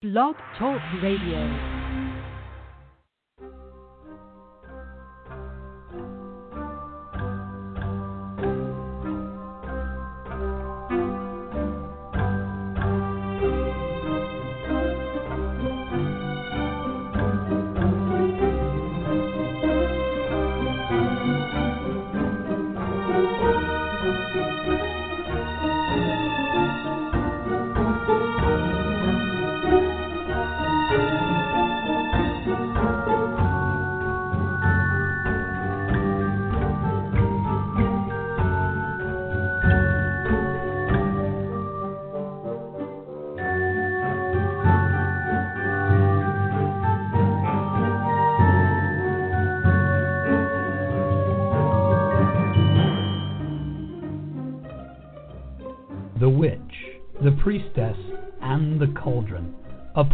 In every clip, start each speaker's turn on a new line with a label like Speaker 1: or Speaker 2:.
Speaker 1: Blog Talk Radio.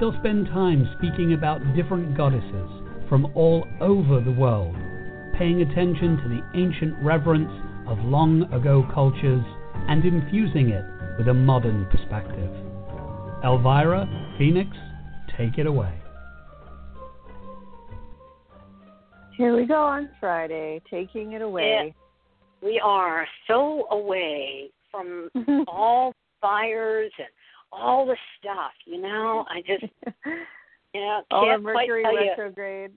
Speaker 1: They'll spend time speaking about different goddesses from all over the world, paying attention to the ancient reverence of long ago cultures and infusing it with a modern perspective. Elvyra, Phoenix, take it away.
Speaker 2: Here we go on Friday, taking it away.
Speaker 3: We are so away from all fires and all the stuff, you know. I just yeah,
Speaker 2: All
Speaker 3: can't
Speaker 2: the Mercury
Speaker 3: tell you.
Speaker 2: retrograde.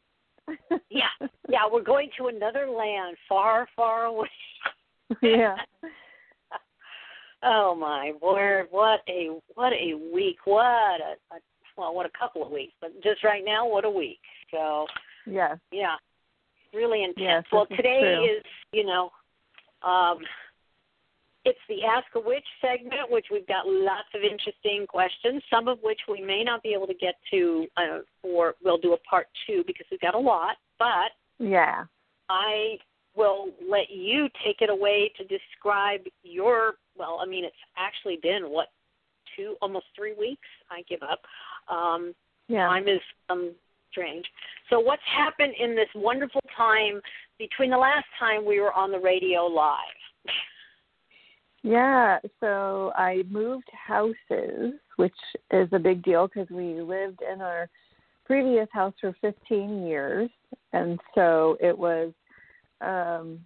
Speaker 3: Yeah, yeah, we're going to another land far, far away.
Speaker 2: yeah.
Speaker 3: Oh my word! What a what a week! What a, a well, what a couple of weeks, but just right now, what a week! So
Speaker 2: Yes.
Speaker 3: yeah, really intense.
Speaker 2: Yes,
Speaker 3: well, today
Speaker 2: true.
Speaker 3: is you know, um, it's the Ask a Witch segment, which we've got lots of interesting questions, some of which we may not be able to get to, uh, or we'll do a part two because we've got a lot. But
Speaker 2: Yeah.
Speaker 3: I will let you take it away to describe your. Well, I mean, it's actually been what two, almost three weeks. I give up. Um,
Speaker 2: Yeah.
Speaker 3: Time is um, strange. So, what's happened in this wonderful time between the last time we were on the radio live?
Speaker 2: Yeah, so I moved houses, which is a big deal because we lived in our previous house for 15 years, and so it was, um,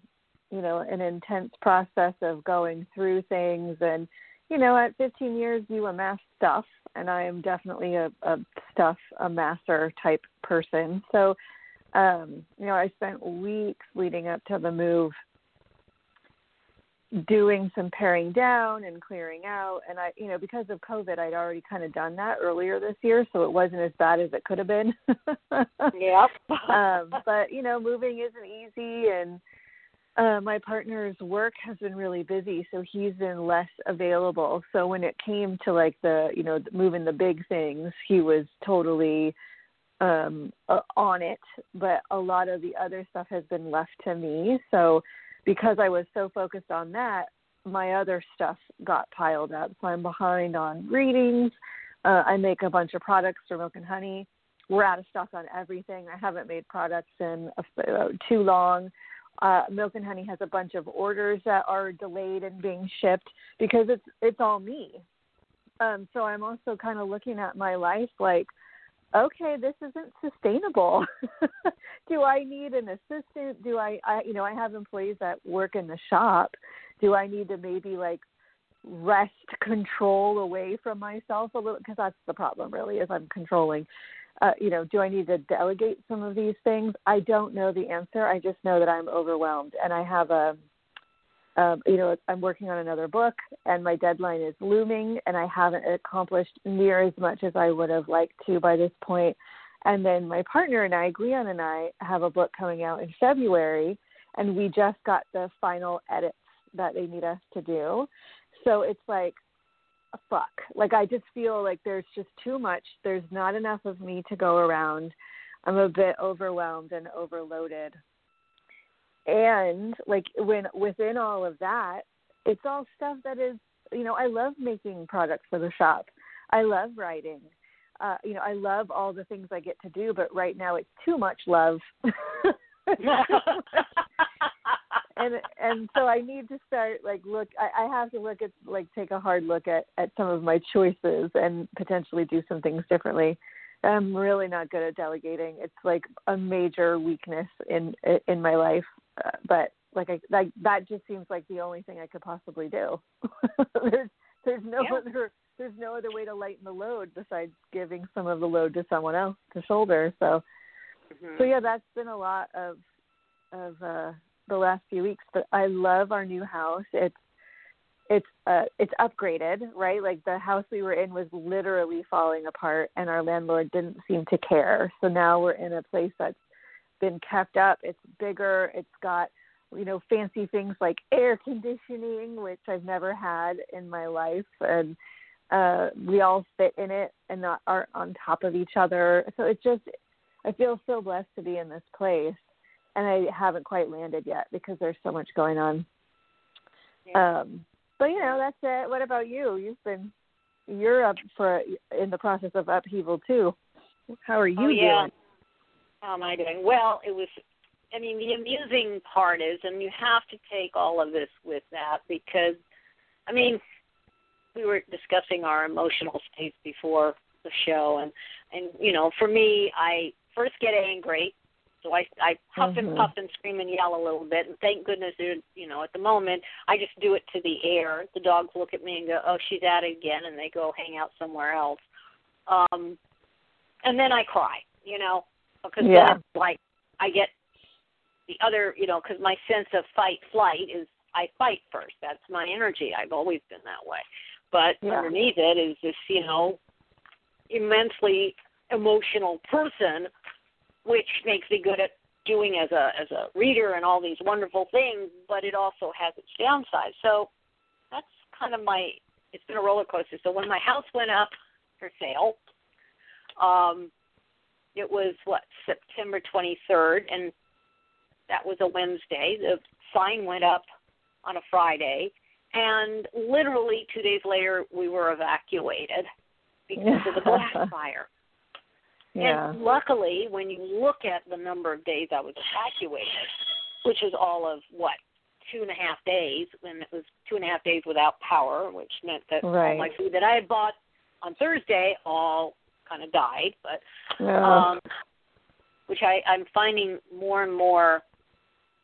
Speaker 2: you know, an intense process of going through things. And you know, at 15 years, you amass stuff, and I am definitely a, a stuff amasser type person. So, um, you know, I spent weeks leading up to the move doing some paring down and clearing out. And i you know because of covid i'd already kind of done that earlier this year so it wasn't as bad as it could have been.
Speaker 3: Yep.
Speaker 2: um but you know moving isn't easy and uh my partner's work has been really busy so he's been less available. So when it came to like the you know moving the big things he was totally um uh, on it. But a lot of the other stuff has been left to me. So because I was so focused on that, my other stuff got piled up. So I'm behind on readings. Uh, I make a bunch of products for Milk and Honey. We're out of stock on everything. I haven't made products in a, uh, too long. Uh, Milk and Honey has a bunch of orders that are delayed and being shipped because it's it's all me. Um, so I'm also kind of looking at my life like, okay, this isn't sustainable. do I need an assistant? Do I, I, you know, I have employees that work in the shop. Do I need to maybe like wrest control away from myself a little? Because that's the problem, really, is I'm controlling. Uh, you know, do I need to delegate some of these things? I don't know the answer. I just know that I'm overwhelmed, and I have a um, you know, I'm working on another book and my deadline is looming and I haven't accomplished near as much as I would have liked to by this point. And then my partner and I, Gwion and I, have a book coming out in February and we just got the final edits that they need us to do. So it's like fuck. Like I just feel like there's just too much. There's not enough of me to go around. I'm a bit overwhelmed and overloaded. And like when within all of that, it's all stuff that is, you know, I love making products for the shop. I love writing. Uh, you know, I love all the things I get to do, but right now it's too much love. and and so I need to start like look I, I have to look at like take a hard look at at some of my choices and potentially do some things differently. I'm really not good at delegating. It's like a major weakness in in my life, uh, but like I like that just seems like the only thing I could possibly do. there's there's no
Speaker 3: yeah.
Speaker 2: other there's no other way to lighten the load besides giving some of the load to someone else to shoulder. So
Speaker 3: mm-hmm.
Speaker 2: so yeah, that's been a lot of of uh the last few weeks, but I love our new house. It's it's uh it's upgraded, right? Like the house we were in was literally falling apart and our landlord didn't seem to care. So now we're in a place that's been kept up. It's bigger, it's got you know fancy things like air conditioning which I've never had in my life and uh we all fit in it and not are on top of each other. So it's just I feel so blessed to be in this place and I haven't quite landed yet because there's so much going on.
Speaker 3: Yeah.
Speaker 2: Um, but you know, that's it. What about you? You've been you're up for in the process of upheaval too. How are you
Speaker 3: oh, yeah.
Speaker 2: doing?
Speaker 3: How am I doing? Well, it was. I mean, the amusing part is, and you have to take all of this with that because, I mean, we were discussing our emotional states before the show, and and you know, for me, I first get angry so I I huff
Speaker 2: mm-hmm.
Speaker 3: and puff and scream and yell a little bit. And thank goodness, you know, at the moment I just do it to the air. The dogs look at me and go, "Oh, she's at it again," and they go hang out somewhere else. Um, and then I cry, you know, because
Speaker 2: yeah.
Speaker 3: then it's like I get the other, you know, because my sense of fight flight is I fight first. That's my energy. I've always been that way. But
Speaker 2: yeah.
Speaker 3: underneath it is this, you know, immensely emotional person which makes me good at doing as a as a reader and all these wonderful things, but it also has its downside. So that's kind of my it's been a roller coaster. So when my house went up for sale, um, it was what September 23rd, and that was a Wednesday. The sign went up on a Friday, and literally two days later, we were evacuated because of the glass fire.
Speaker 2: Yeah.
Speaker 3: And luckily, when you look at the number of days I was evacuated, which is all of what two and a half days, and it was two and a half days without power, which meant that
Speaker 2: right.
Speaker 3: all my food that I had bought on Thursday all kind of died. But
Speaker 2: yeah.
Speaker 3: um, which I, I'm finding more and more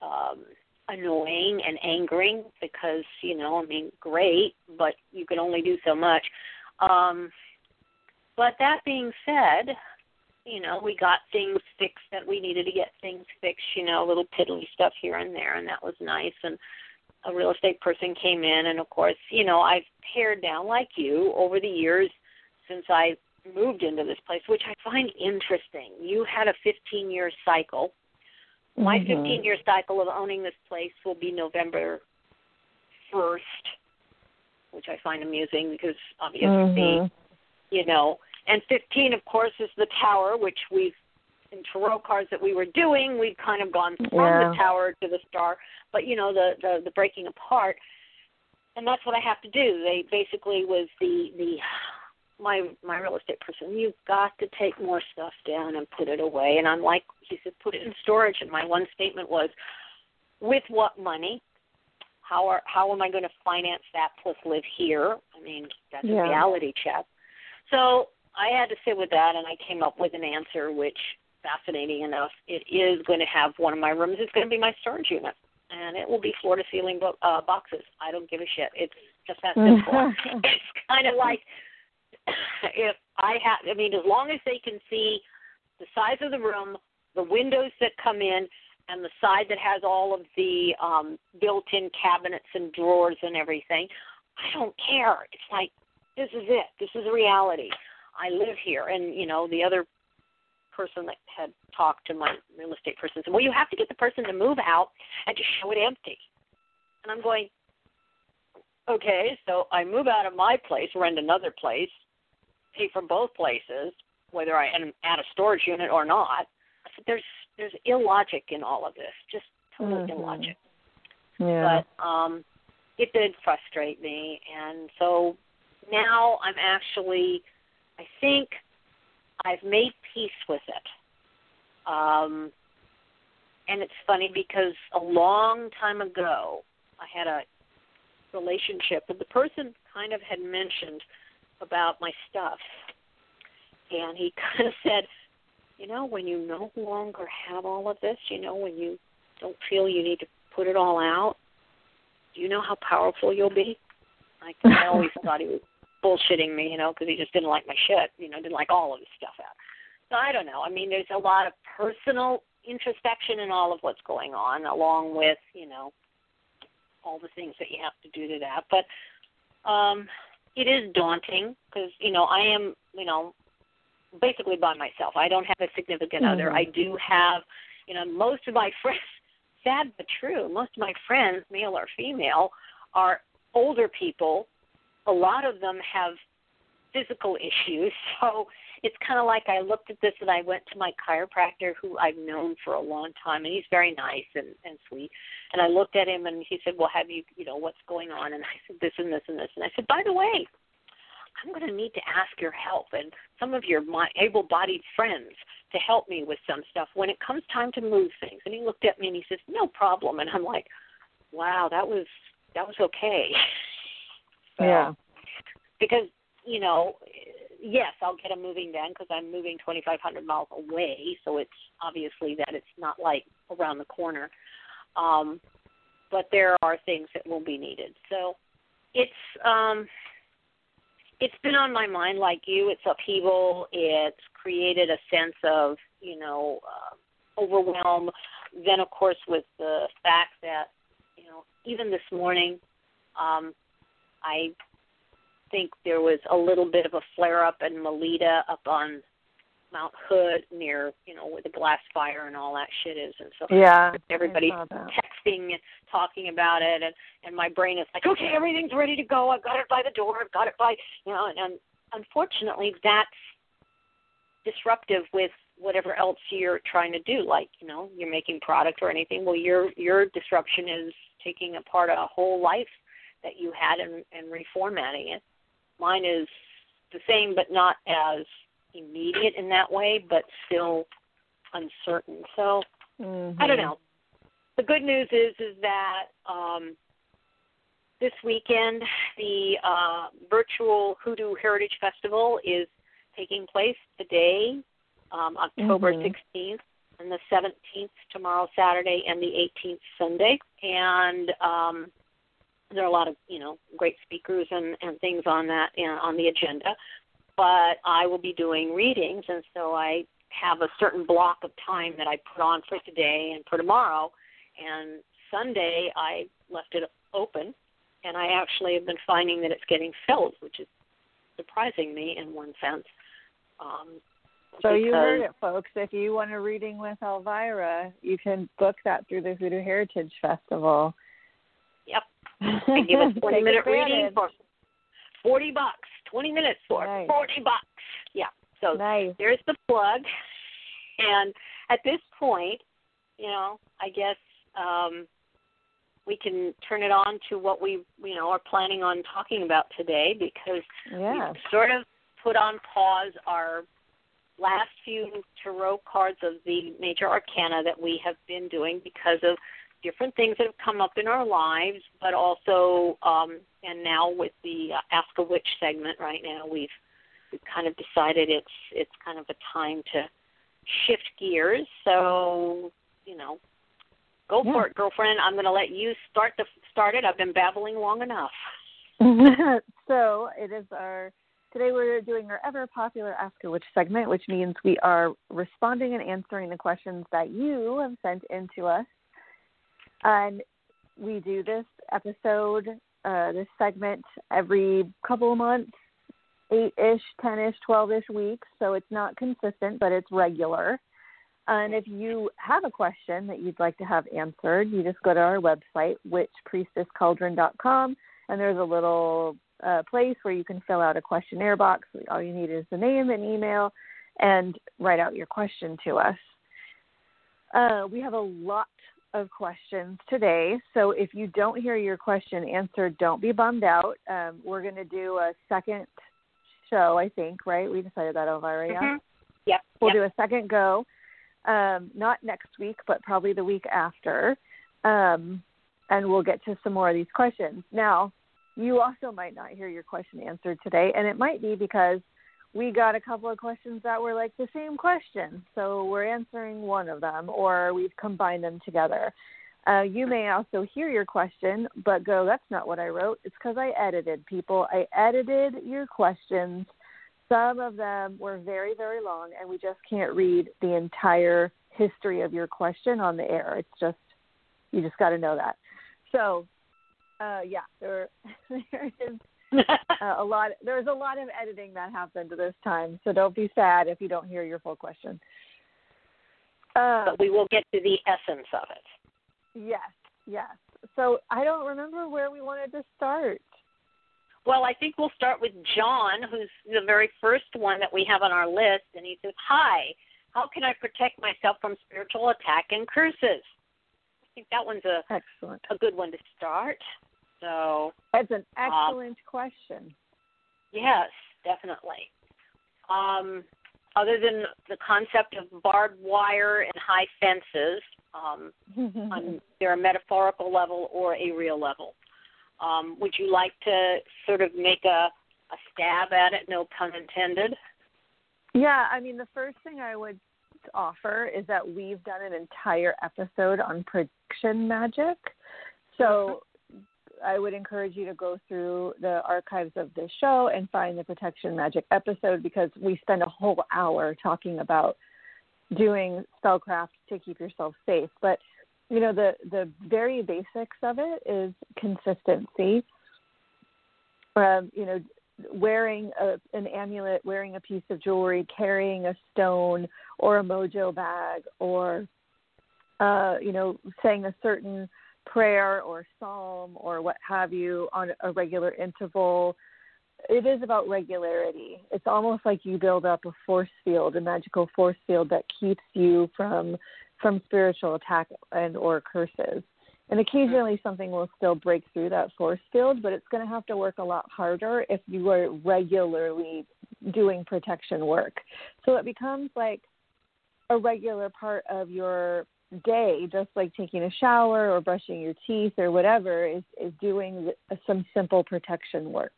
Speaker 3: um, annoying and angering because you know, I mean, great, but you can only do so much. Um, but that being said, you know, we got things fixed that we needed to get things fixed, you know, little piddly stuff here and there, and that was nice. And a real estate person came in, and of course, you know, I've pared down like you over the years since I moved into this place, which I find interesting. You had a 15 year cycle. My
Speaker 2: mm-hmm.
Speaker 3: 15 year cycle of owning this place will be November 1st, which I find amusing because obviously,
Speaker 2: mm-hmm.
Speaker 3: you know, and 15, of course, is the tower, which we've in tarot cards that we were doing, we've kind of gone from
Speaker 2: yeah.
Speaker 3: the tower to the star, but you know the, the the breaking apart, and that's what I have to do. They basically was the the my my real estate person. You've got to take more stuff down and put it away, and I'm like, he said, put it in storage. And my one statement was, with what money? How are how am I going to finance that plus live here? I mean, that's
Speaker 2: yeah.
Speaker 3: a reality check. So I had to sit with that, and I came up with an answer, which, fascinating enough, it is going to have one of my rooms. It's going to be my storage unit, and it will be floor to ceiling bo- uh, boxes. I don't give a shit. It's just that simple. it's kind of like if I have. I mean, as long as they can see the size of the room, the windows that come in, and the side that has all of the um, built-in cabinets and drawers and everything, I don't care. It's like this is it. This is reality. I live here. And, you know, the other person that had talked to my real estate person said, Well, you have to get the person to move out and to show it empty. And I'm going, okay, so I move out of my place, rent another place, pay for both places, whether I am at a storage unit or not. I said, there's there's illogic in all of this, just total
Speaker 2: Mhm.
Speaker 3: illogic.
Speaker 2: Yeah.
Speaker 3: But um, it did frustrate me, and so now I'm actually, I think, I've made peace with it. Um, and it's funny because a long time ago, I had a relationship, and the person kind of had mentioned about my stuff, and he kind of said, you know, when you no longer have all of this, you know, when you don't feel you need to put it all out, do you know how powerful you'll be? Like I always thought he was bullshitting me, you know, because he just didn't like my shit, you know, didn't like all of his stuff out. So I don't know. I mean, there's a lot of personal introspection in all of what's going on, along with, you know, all the things that you have to do to that. But um it is daunting because, you know, I am, you know, basically by myself. I don't have a significant other.
Speaker 2: Mhm.
Speaker 3: I do have, you know, most of my friends, sad but true, most of my friends, male or female, are older people. A lot of them have physical issues. So it's kind of like I looked at this and I went to my chiropractor who I've known for a long time and he's very nice and, and sweet. And I looked at him and he said, well, have you, you know, what's going on? And I said, this and this and this. And I said, by the way, I'm going to need to ask your help and some of your able-bodied friends to help me with some stuff when it comes time to move things. And he looked at me and he says, "No problem." And I'm like, "Wow, that was that was okay." So,
Speaker 2: yeah.
Speaker 3: Because you know, yes, I'll get a moving van because I'm moving 2,500 miles away, so it's obviously that it's not like around the corner. Um, but there are things that will be needed. So it's um it's been on my mind like you. It's upheaval. It's created a sense of, you know, uh, overwhelm. Then, of course, with the fact that, you know, even this morning, um, I think there was a little bit of a flare up in Melita up on Mount Hood near, you know, where the glass fire and all that shit is. And so
Speaker 2: Yeah.
Speaker 3: everybody's
Speaker 2: I saw that.
Speaker 3: texting and talking about it and and my brain is like okay everything's ready to go i've got it by the door i've got it by you know and, and unfortunately that's disruptive with whatever else you're trying to do like you know you're making product or anything well your your disruption is taking apart a whole life that you had and and reformatting it mine is the same but not as immediate in that way but still uncertain so
Speaker 2: Mm-hmm.
Speaker 3: I don't know. The good news is is that um, this weekend the uh, virtual Hoodoo Heritage Festival is taking place today, um, October
Speaker 2: Mhm.
Speaker 3: 16th, and the 17th tomorrow Saturday, and the 18th Sunday. And um, there are a lot of you know great speakers and, and things on that you know, on the agenda. But I will be doing readings, and so I have a certain block of time that I put on for today and for tomorrow. And Sunday I left it open, and I actually have been finding that it's getting filled, which is surprising me in one sense. Um,
Speaker 2: So you heard it, folks. If you want a reading with Elvyra, you can book that through the Hoodoo Heritage Festival.
Speaker 3: Yep. I give a 20
Speaker 2: Take
Speaker 3: minute reading for 40 bucks. 20 minutes for
Speaker 2: Nice.
Speaker 3: 40 bucks. Yeah. So
Speaker 2: Nice.
Speaker 3: there's the plug. And at this point, you know, I guess um, we can turn it on to what we, you know, are planning on talking about today because
Speaker 2: Yeah.
Speaker 3: we sort of put on pause our last few tarot cards of the major arcana that we have been doing because of different things that have come up in our lives, but also, um, and now with the uh, Ask a Witch segment right now, we've we've kind of decided it's it's kind of a time to shift gears. So, you know, go
Speaker 2: Yeah.
Speaker 3: for it, girlfriend. I'm going to let you start the start it. I've been babbling long enough.
Speaker 2: so it is our today we're doing our ever popular Ask a Witch segment, which means we are responding and answering the questions that you have sent in to us. And we do this episode, uh, this segment every couple of months, eight ish, ten ish, twelve ish weeks. So it's not consistent, but it's regular. And if you have a question that you'd like to have answered, you just go to our website, witchpriestesscauldron.com, and there's a little uh, place where you can fill out a questionnaire box. All you need is the name and email, and write out your question to us. Uh, we have a lot of questions today, so if you don't hear your question answered, don't be bummed out. Um, we're going to do a second show, I think, right? We decided that, Elvyra.
Speaker 3: Yeah. Mm-hmm. Yep.
Speaker 2: We'll
Speaker 3: yep.
Speaker 2: do a second go, um, not next week, but probably the week after, um, and we'll get to some more of these questions. Now, you also might not hear your question answered today, and it might be because we got a couple of questions that were like the same question, so we're answering one of them, or we've combined them together. Uh, you may also hear your question, but go, that's not what I wrote. It's because I edited people. I edited your questions. Some of them were very, very long, and we just can't read the entire history of your question on the air. It's just, you just got to know that. So uh, yeah, there there is uh, a lot. There's a lot of editing that happened this time, so don't be sad if you don't hear your full question.
Speaker 3: Uh, but we will get to the essence of it.
Speaker 2: Yes, yes. So I don't remember where we wanted to start.
Speaker 3: Well, I think we'll start with John, who's the very first one that we have on our list, and he says, "Hi, how can I protect myself from spiritual attack and curses?" I think that one's a
Speaker 2: excellent,
Speaker 3: a good one to start. So
Speaker 2: that's an um, excellent um, question.
Speaker 3: Yes, definitely. Um, other than the concept of barbed wire and high fences, um, on either a metaphorical level or a real level, um, would you like to sort of make a, a stab at it? No pun intended.
Speaker 2: Yeah, I mean, the first thing I would offer is that we've done an entire episode on protection magic. So I would encourage you to go through the archives of this show and find the Protection Magic episode because we spend a whole hour talking about doing spellcraft to keep yourself safe. But you know the the very basics of it is consistency. Um, you know, wearing a, an amulet, wearing a piece of jewelry, carrying a stone or a mojo bag, or uh, you know, saying a certain prayer or psalm or what have you on a regular interval. It is about regularity. It's almost like you build up a force field, a magical force field that keeps you from from spiritual attack and or curses. And occasionally something will still break through that force field, but it's going to have to work a lot harder if you are regularly doing protection work. So it becomes like a regular part of your day, just like taking a shower or brushing your teeth or whatever, is is doing some simple protection work.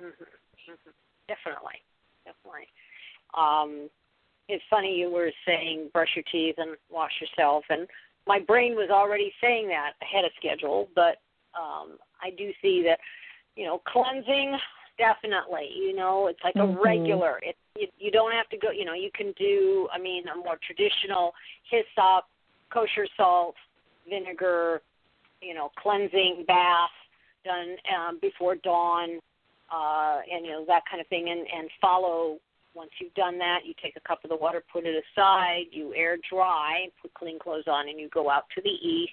Speaker 3: Mm-hmm. Definitely, definitely. Um, it's funny you were saying brush your teeth and wash yourself, and my brain was already saying that ahead of schedule. But um, I do see that, you know, cleansing definitely. You know, it's like mm-hmm. a regular. It you, you don't have to go. You know, you can do. I mean, a more traditional hyssop, kosher salt, vinegar. You know, cleansing bath done um, before dawn, uh, and you know that kind of thing, and and follow. Once you've done that, you take a cup of the water, put it aside, you air dry, put clean clothes on, and you go out to the east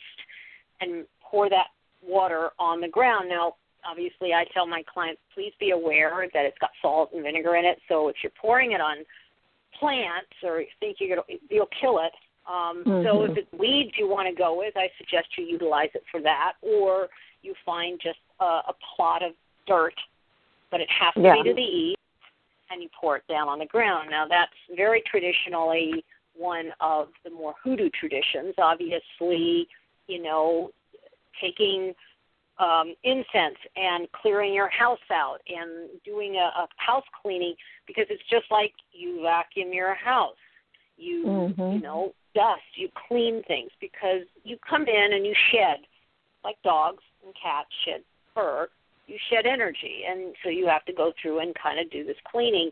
Speaker 3: and pour that water on the ground. Now, obviously I tell my clients please be aware that it's got salt and vinegar in it. So if you're pouring it on plants or you think you're gonna you'll kill it. Um, mm-hmm. So if it's weeds you want to go with, I suggest you utilize it for that, or you find just a, a plot of dirt, but it has to
Speaker 2: yeah.
Speaker 3: be to the east, and you pour it down on the ground. Now that's very traditionally one of the more hoodoo traditions. Obviously, you know, taking um, incense and clearing your house out and doing a, a house cleaning because it's just like you vacuum your house. You
Speaker 2: mm-hmm.
Speaker 3: you know dust. You clean things because you come in and you shed like dogs and cats shed fur. You shed energy, and so you have to go through and kind of do this cleaning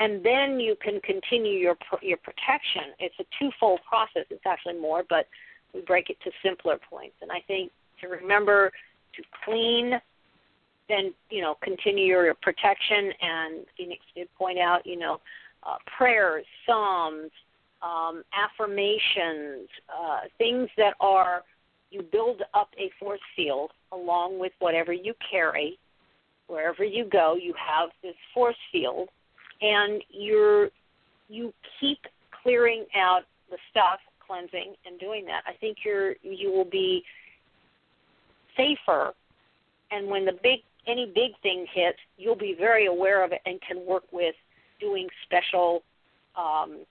Speaker 3: and then you can continue your your protection. It's a twofold process. It's actually more, but we break it to simpler points. And I think to remember to clean, then you know continue your protection. And Phoenix did point out, you know, uh, prayers, psalms, um, affirmations, uh, things that are you build up a force field along with whatever you carry. Wherever you go, you have this force field, and you're you keep clearing out the stuff, cleansing, and doing that. I think you're you will be safer, and when the big any big thing hits, you'll be very aware of it and can work with doing special um,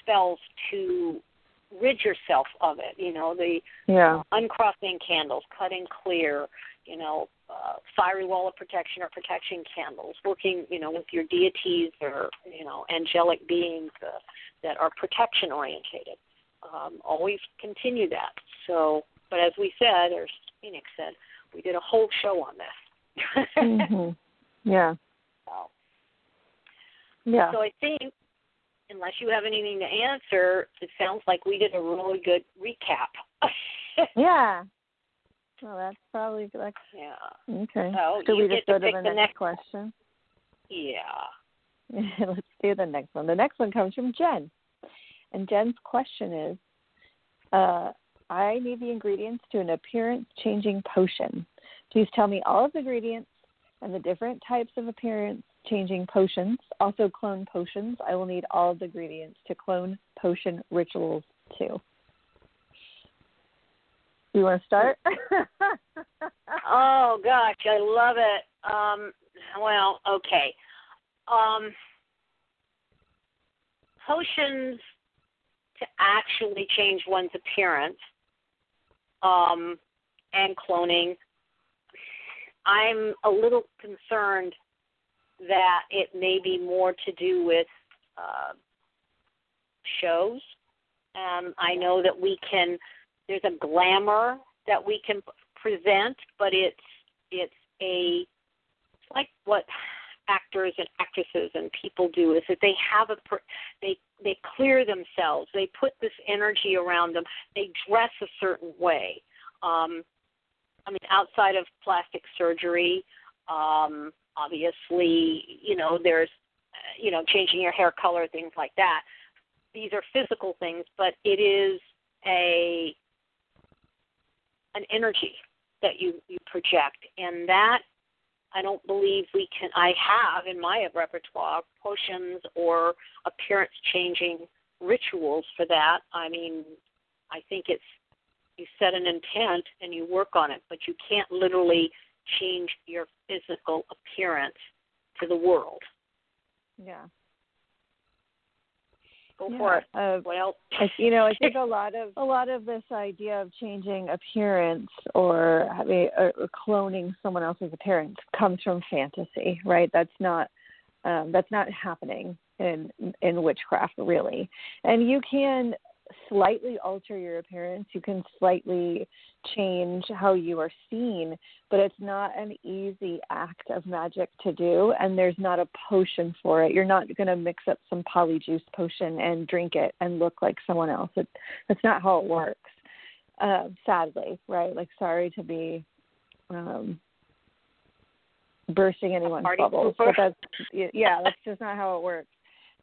Speaker 3: spells to rid yourself of it. You know, the
Speaker 2: yeah.
Speaker 3: uncrossing candles, cutting clear, you know, uh, fiery wall of protection or protection candles, working, you know, with your deities or, you know, angelic beings uh, that are protection orientated. Um, always continue that. So, but as we said, or Phoenix said, we did a whole show on this.
Speaker 2: mm-hmm. Yeah.
Speaker 3: So,
Speaker 2: yeah.
Speaker 3: So I think unless you have anything to answer, it sounds like we did a really good recap.
Speaker 2: yeah. Well, that's probably like
Speaker 3: yeah.
Speaker 2: Okay.
Speaker 3: So
Speaker 2: so we
Speaker 3: just
Speaker 2: go to,
Speaker 3: to
Speaker 2: the
Speaker 3: next,
Speaker 2: next question?
Speaker 3: Yeah.
Speaker 2: Let's do the next one. The next one comes from Jen. And Jen's question is uh, I need the ingredients to an appearance changing potion. Please tell me all of the ingredients and the different types of appearance changing potions, also clone potions. I will need all of the ingredients to clone potion rituals too. You want to start?
Speaker 3: oh gosh, I love it. Um, well, okay. Um, potions to actually change one's appearance um, and cloning. I'm a little concerned that it may be more to do with uh, shows. Um, I know that we can. There's a glamour that we can present, but it's it's a it's like what actors and actresses and people do is that they have a they they clear themselves. They put this energy around them. They dress a certain way. Um, I mean, outside of plastic surgery, um, obviously, you know, there's, uh, you know, changing your hair color, things like that. These are physical things, but it is a an energy that you you project, and that I don't believe we can. I have in my repertoire potions or appearance changing rituals for that. I mean, I think it's you set an intent and you work on it, but you can't literally change your physical appearance to the world.
Speaker 2: Yeah.
Speaker 3: Go
Speaker 2: yeah.
Speaker 3: for it.
Speaker 2: Uh,
Speaker 3: else?
Speaker 2: you know, I think a lot of a lot of this idea of changing appearance or having or, or cloning someone else's appearance comes from fantasy, right? That's not um, that's not happening in in witchcraft really, and you can slightly alter your appearance. You can slightly change how you are seen, but it's not an easy act of magic to do, and there's not a potion for it. You're not going to mix up some polyjuice potion and drink it and look like someone else. It, that's not how it works. Uh, sadly, right? Like, sorry to be um, bursting anyone's bubbles, but that's yeah, that's just not how it works.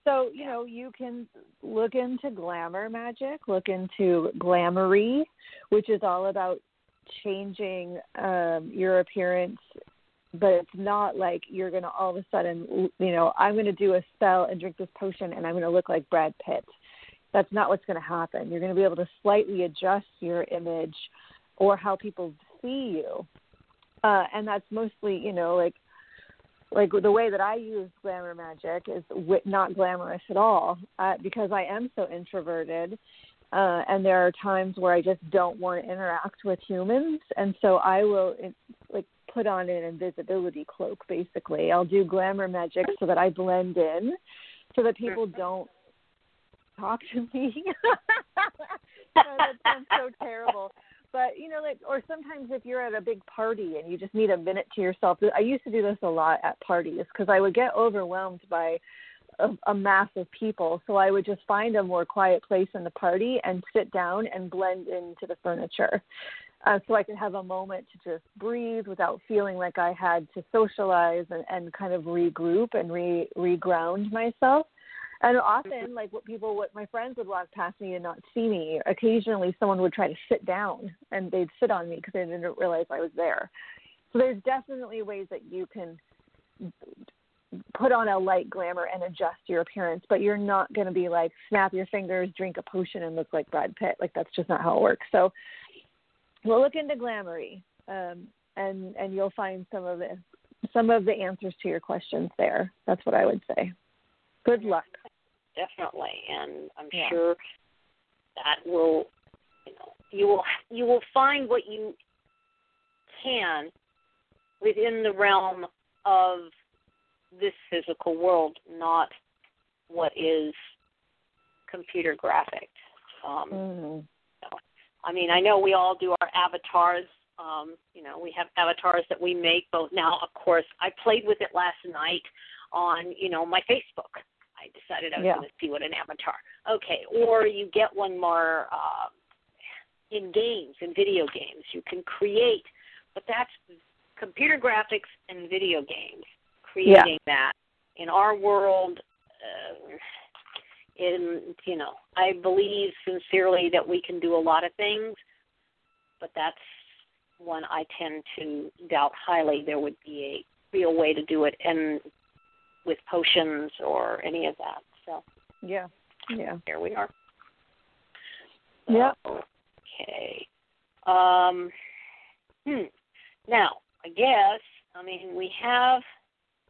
Speaker 2: So, you know, you can look into glamour magic, look into glamoury, which is all about changing um, your appearance, but it's not like you're going to all of a sudden, you know, I'm going to do a spell and drink this potion and I'm going to look like Brad Pitt. That's not what's going to happen. You're going to be able to slightly adjust your image or how people see you. Uh, and that's mostly, you know, like like the way that I use glamour magic is not glamorous at all uh, because I am so introverted. Uh, and there are times where I just don't want to interact with humans, and so I will like put on an invisibility cloak. Basically, I'll do glamour magic so that I blend in, so that people don't talk to me. that sounds so terrible but you know like or sometimes if you're at a big party and you just need a minute to yourself i used to do this a lot at parties because i would get overwhelmed by a, a mass of people. So i would just find a more quiet place in the party and sit down and blend into the furniture uh, so i could have a moment to just breathe without feeling like i had to socialize and, and kind of regroup and re reground myself And often, like what people, what my friends would walk past me and not see me. Occasionally, someone would try to sit down and they'd sit on me because they didn't realize I was there. So there's definitely ways that you can put on a light glamour and adjust your appearance, but you're not going to be like snap your fingers, drink a potion, and look like Brad Pitt. Like that's just not how it works. So we'll look into Glamoury, um, and and you'll find some of the some of the answers to your questions there. That's what I would say. Good luck.
Speaker 3: Definitely, and I'm
Speaker 2: Yeah.
Speaker 3: sure that will, you know, you will you will find what you can within the realm of this physical world, not what is computer graphic. Um,
Speaker 2: Mm-hmm.
Speaker 3: I mean, I know we all do our avatars. Um, you know, we have avatars that we make both now. Of course, I played with it last night on, you know, my Facebook. I decided I was
Speaker 2: Yeah.
Speaker 3: going to see what an avatar. Okay, or you get one more uh, in games, in video games. You can create, but that's computer graphics and video games. Creating that in our world. Uh, in you know i believe sincerely that we can do a lot of things but that's one i tend to doubt highly there would be a real way to do it and with potions or any of that so
Speaker 2: Yeah. Yeah.
Speaker 3: here we are
Speaker 2: Yeah.
Speaker 3: okay um hmm now i guess i mean we have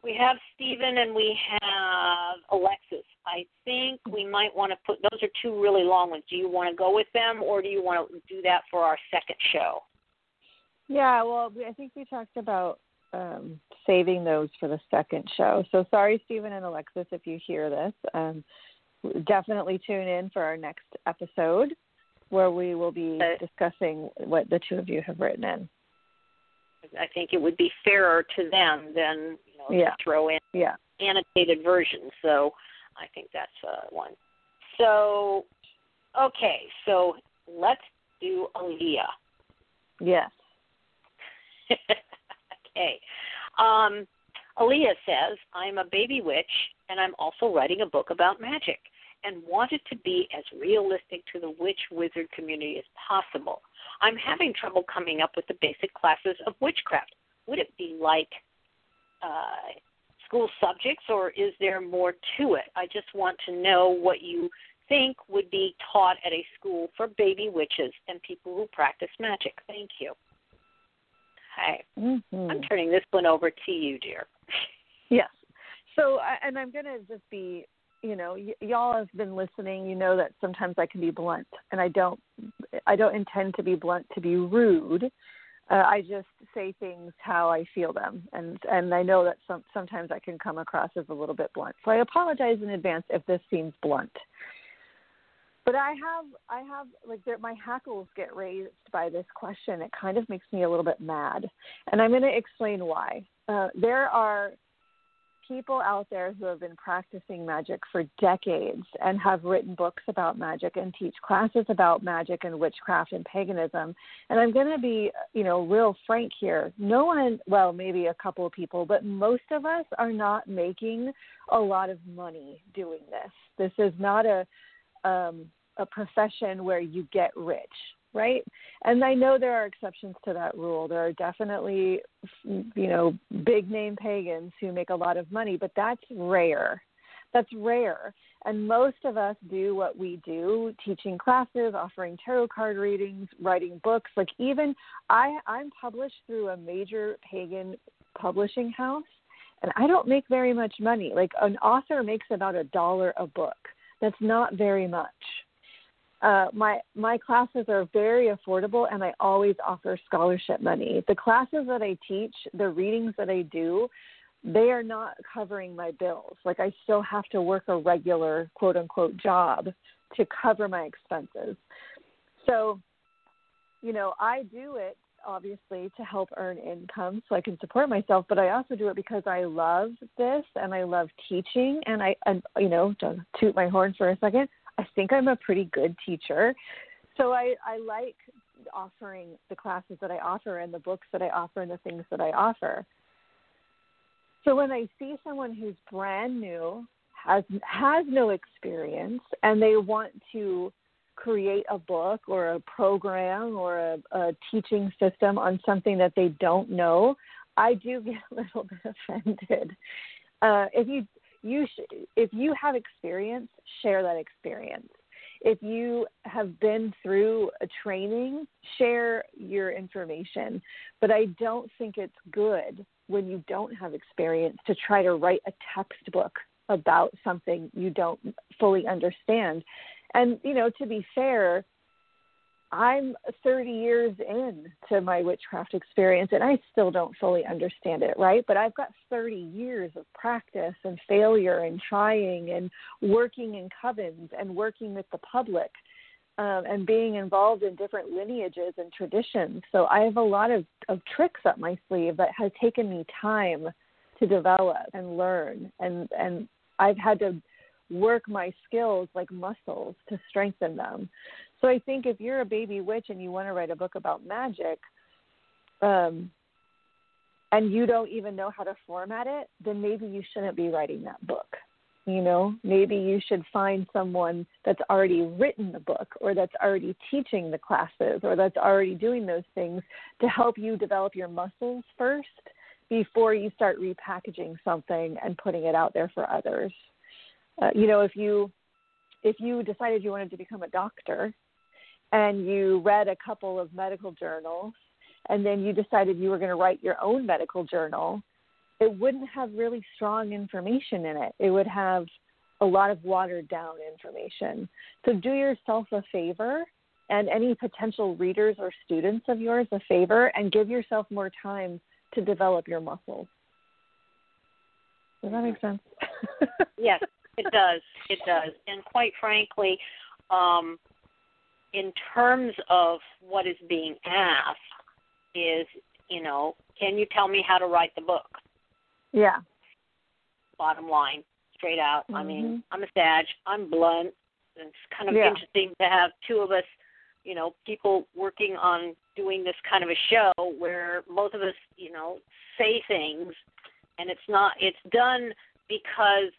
Speaker 3: we have Stephen and we have Alexis. I think we might want to put those are two really long ones. Do you want to go with them or do you want to do that for our second show?
Speaker 2: Yeah, well, I think we talked about um, saving those for the second show. So sorry, Stephen and Alexis, if you hear this. Um, definitely tune in for our next episode where we will be discussing what the two of you have written in.
Speaker 3: I think it would be fairer to them than you know
Speaker 2: Yeah.
Speaker 3: throw in
Speaker 2: Yeah.
Speaker 3: annotated versions. So I think that's uh, one. So okay, so let's do Aaliyah.
Speaker 2: Yes.
Speaker 3: Um, Aaliyah says, I'm a baby witch and I'm also writing a book about magic and want it to be as realistic to the witch wizard community as possible. I'm having trouble coming up with the basic classes of witchcraft. Would it be like uh, school subjects or is there more to it? I just want to know what you think would be taught at a school for baby witches and people who practice magic. Thank you. Hi.
Speaker 2: Mm-hmm.
Speaker 3: I'm turning this one over to you, dear.
Speaker 2: Yes. So, and I'm going to just be, you know, y- y'all have been listening. You know that sometimes I can be blunt, and I don't, I don't intend to be blunt to be rude. Uh, I just say things how I feel them, and and I know that some sometimes I can come across as a little bit blunt. So I apologize in advance if this seems blunt. But I have, I have like my hackles get raised by this question. It kind of makes me a little bit mad, and I'm going to explain why. Uh, there are people out there who have been practicing magic for decades and have written books about magic and teach classes about magic and witchcraft and paganism. And I'm going to be, you know, real frank here. No one, well, maybe a couple of people, but most of us are not making a lot of money doing this. This is not a um, a profession where you get rich, right? And I know there are exceptions to that rule. There are definitely, you know, big name pagans who make a lot of money, but that's rare. That's rare. And most of us do what we do, teaching classes, offering tarot card readings, writing books. Like even I I'm published through a major pagan publishing house and I don't make very much money. Like an author makes about a dollar a book. That's not very much uh, my my classes are very affordable and I always offer scholarship money. The classes that I teach, the readings that I do, they are not covering my bills. Like I still have to work a regular quote unquote job to cover my expenses. So, you know, I do it obviously to help earn income so I can support myself, but I also do it because I love this and I love teaching and I and you know, to toot my horn for a second, I think I'm a pretty good teacher. So I, I like offering the classes that I offer and the books that I offer and the things that I offer. So when I see someone who's brand new, has has no experience and they want to create a book or a program or a, a teaching system on something that they don't know, I do get a little bit offended. Uh, if you you sh- if you have experience, share that experience. If you have been through a training, share your information. But I don't think it's good when you don't have experience to try to write a textbook about something you don't fully understand. And, you know, to be fair, I'm 30 years in to my witchcraft experience and I still don't fully understand it, right? But I've got 30 years of practice and failure and trying and working in covens and working with the public um, and being involved in different lineages and traditions. So I have a lot of, of tricks up my sleeve that has taken me time to develop and learn. And, and I've had to work my skills like muscles to strengthen them. So I think if you're a baby witch and you want to write a book about magic, um, and you don't even know how to format it, then maybe you shouldn't be writing that book. You know, maybe you should find someone that's already written the book or that's already teaching the classes or that's already doing those things to help you develop your muscles first before you start repackaging something and putting it out there for others. Uh, you know, if you if you decided you wanted to become a doctor and you read a couple of medical journals and then you decided you were going to write your own medical journal, it wouldn't have really strong information in it. It would have a lot of watered down information. So do yourself a favor and any potential readers or students of yours a favor and give yourself more time to develop your muscles. Does that make sense?
Speaker 3: yes, it does. It does. And quite frankly, um, in terms of what is being asked, is you know, can you tell me how to write the book?
Speaker 2: Yeah.
Speaker 3: Bottom line, straight out.
Speaker 2: Mm-hmm.
Speaker 3: I mean, mm-hmm. I'm a sage. I'm blunt. It's kind of
Speaker 2: yeah.
Speaker 3: interesting to have two of us, you know, people working on doing this kind of a show where both of us, you know, say things, and it's not. It's done because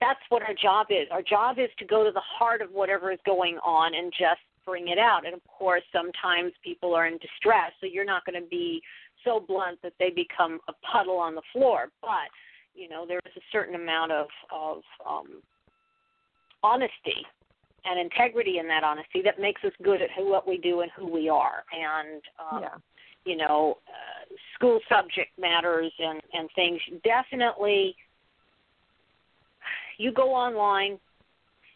Speaker 3: that's what our job is. Our job is to go to the heart of whatever is going on and just bring it out. And of course, sometimes people are in distress, so you're not going to be so blunt that they become a puddle on the floor. But you know, there is a certain amount of of um, honesty and integrity in that honesty that makes us good at who, what we do and who we are. And um,
Speaker 2: yeah.
Speaker 3: you know, uh, school subject matters and and things definitely you go online,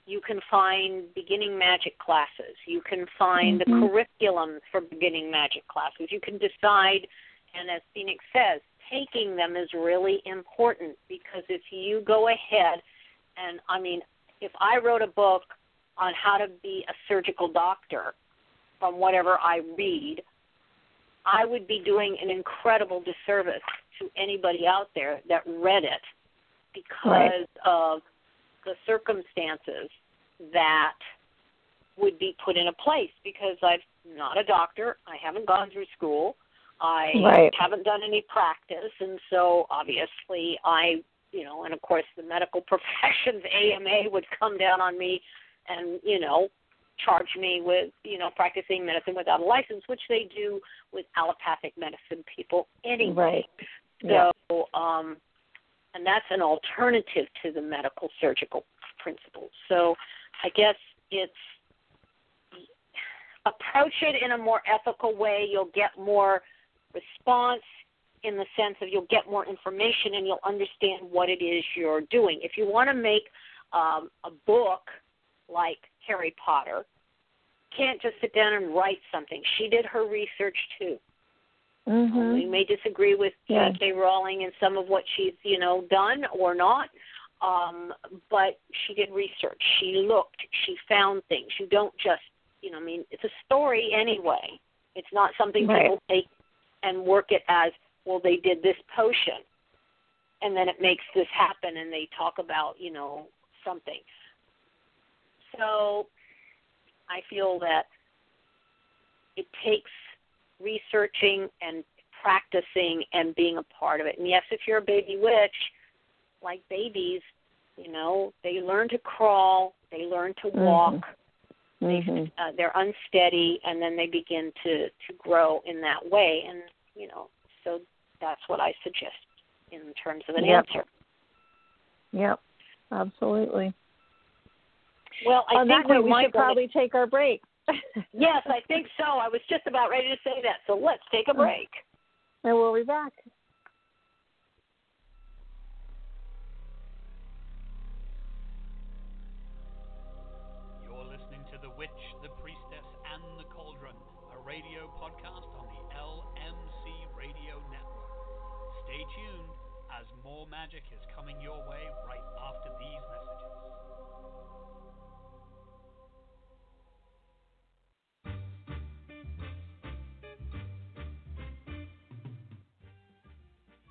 Speaker 3: you can find beginning magic classes. You can find
Speaker 2: mm-hmm.
Speaker 3: the curriculum for beginning magic classes. You can decide, and as Phoenix says, taking them is really important because if you go ahead and, I mean, if I wrote a book on how to be a surgical doctor from whatever I read, I would be doing an incredible disservice to anybody out there that read it because
Speaker 2: right.
Speaker 3: of the circumstances that would be put in a place because I'm not a doctor, I haven't gone through school, I
Speaker 2: right.
Speaker 3: haven't done any practice, and so obviously I, you know, and of course the medical profession's AMA would come down on me and, you know, charge me with, you know, practicing medicine without a license, which they do with allopathic medicine people anyway.
Speaker 2: Right.
Speaker 3: So, yeah. um, and that's an alternative to the medical surgical principles. So I guess it's approach it in a more ethical way. You'll get more response in the sense of you'll get more information and you'll understand what it is you're doing. If you want to make um, a book like Harry Potter, can't just sit down and write something. She did her research too.
Speaker 2: Mm-hmm.
Speaker 3: We may disagree with
Speaker 2: yeah.
Speaker 3: J.K. Rowling and some of what she's, you know, done or not, um, but she did research. She looked. She found things. You don't just, you know, I mean, it's a story anyway. It's not something
Speaker 2: right.
Speaker 3: people take and work it as, well, they did this potion, and then it makes this happen, and they talk about, you know, something. So, I feel that it takes researching and practicing and being a part of it. And yes, if you're a baby witch, like babies, You know, they learn to crawl, they learn to walk.
Speaker 2: Mm-hmm.
Speaker 3: They,
Speaker 2: Mm-hmm.
Speaker 3: uh, they're unsteady, and then they begin to to grow in that way. And you know, so that's what I suggest in terms of an
Speaker 2: Yep.
Speaker 3: answer.
Speaker 2: Yep, absolutely.
Speaker 3: Well, I
Speaker 2: On
Speaker 3: think
Speaker 2: that
Speaker 3: we
Speaker 2: we
Speaker 3: might
Speaker 2: should probably take our break.
Speaker 3: Yes, I think so. I was just about ready to say that. So let's take a break.
Speaker 2: and we'll be back.
Speaker 1: Radio podcast on the LMC Radio Network. Stay tuned as more magic is coming your way right after these messages.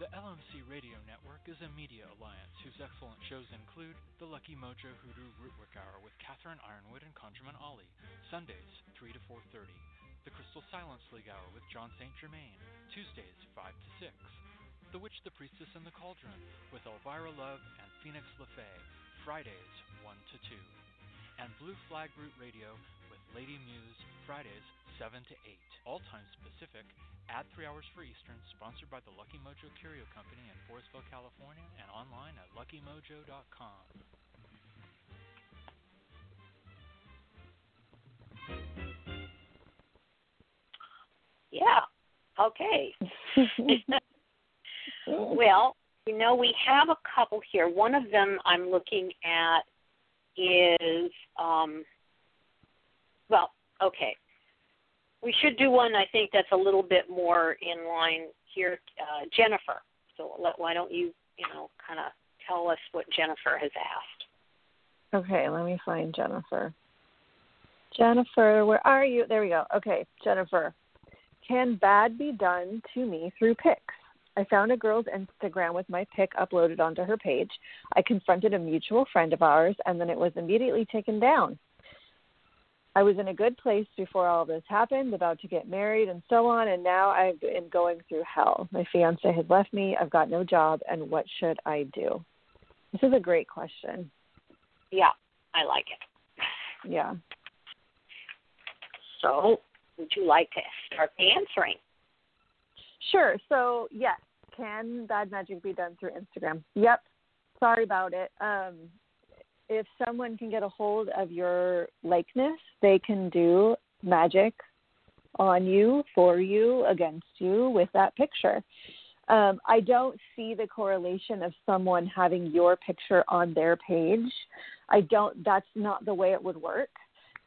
Speaker 4: The LMC Radio Network is a media alliance whose excellent shows include The Lucky Mojo Hoodoo Rootwork Hour with Catherine Yronwode and ConjureMan Ali, Sundays 3 to 4.30. The Crystal Silence League Hour with John St. Germain, Tuesdays 5 to 6. The Witch, the Priestess, and the Cauldron with Elvyra Love and Phoenix LeFae, Fridays 1 to 2. And Blue Flag Root Radio with Lady Muse, Fridays 7 to 8. All times Pacific, at 3 hours for Eastern, sponsored by the Lucky Mojo Curio Company in Forestville, California, and online at luckymojo.com.
Speaker 3: Yeah. Okay. well, you know, we have a couple here. One of them I'm looking at is, um, well, okay. We should do one, I think, that's a little bit more in line here. Uh, Jennifer. So let, why don't you, you know, kind of tell us what Jennifer has asked?
Speaker 2: Okay, let me find Jennifer. Jennifer, where are you? There we go. Okay, Jennifer. Can bad be done to me through pics? I found a girl's Instagram with my pic uploaded onto her page. I confronted a mutual friend of ours, and then it was immediately taken down. I was in a good place before all this happened, about to get married and so on, and now I'm going through hell. My fiance has left me. I've got no job, and what should I do? This is a great question.
Speaker 3: Yeah, I like it.
Speaker 2: Yeah.
Speaker 3: So, would you like to start answering?
Speaker 2: Sure. So, yes, can bad magic be done through Instagram? Yep. Sorry about it. Um, if someone can get a hold of your likeness, they can do magic on you, for you, against you with that picture. Um, I don't see the correlation of someone having your picture on their page. I don't, that's not the way it would work.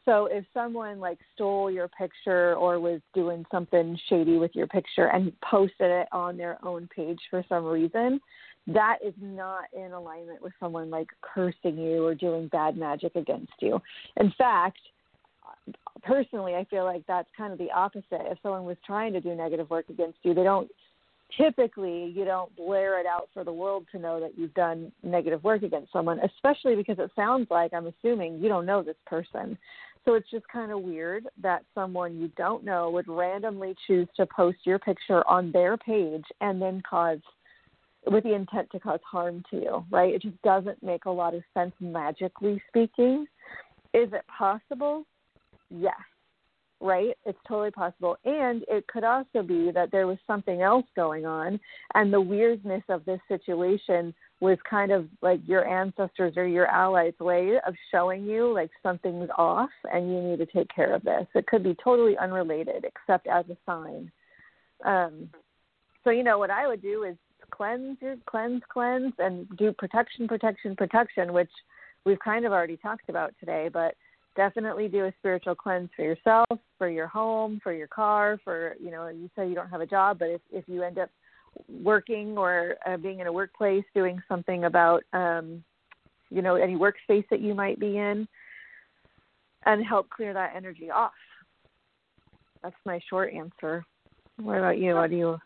Speaker 2: So if someone like stole your picture or was doing something shady with your picture and posted it on their own page for some reason, that is not in alignment with someone like cursing you or doing bad magic against you. In fact, personally, I feel like that's kind of the opposite. If someone was trying to do negative work against you, they don't typically you don't blare it out for the world to know that you've done negative work against someone, especially because it sounds like I'm assuming you don't know this person. So it's just kind of weird that someone you don't know would randomly choose to post your picture on their page and then cause with the intent to cause harm to you, right? It just doesn't make a lot of sense magically speaking. Is it possible? Yes. Right? It's totally possible. And it could also be that there was something else going on and the weirdness of this situation was kind of like your ancestors or your allies' way of showing you like something's off and you need to take care of this. It could be totally unrelated except as a sign. Um, so you know what I would do is cleanse your cleanse, cleanse, and do protection, protection, protection, which we've kind of already talked about today, but definitely do a spiritual cleanse for yourself, for your home, for your car, for you know, you say you don't have a job, but if if you end up working or uh, being in a workplace doing something about um you know any workspace that you might be in and help clear that energy off. That's my short answer. What about you? What do you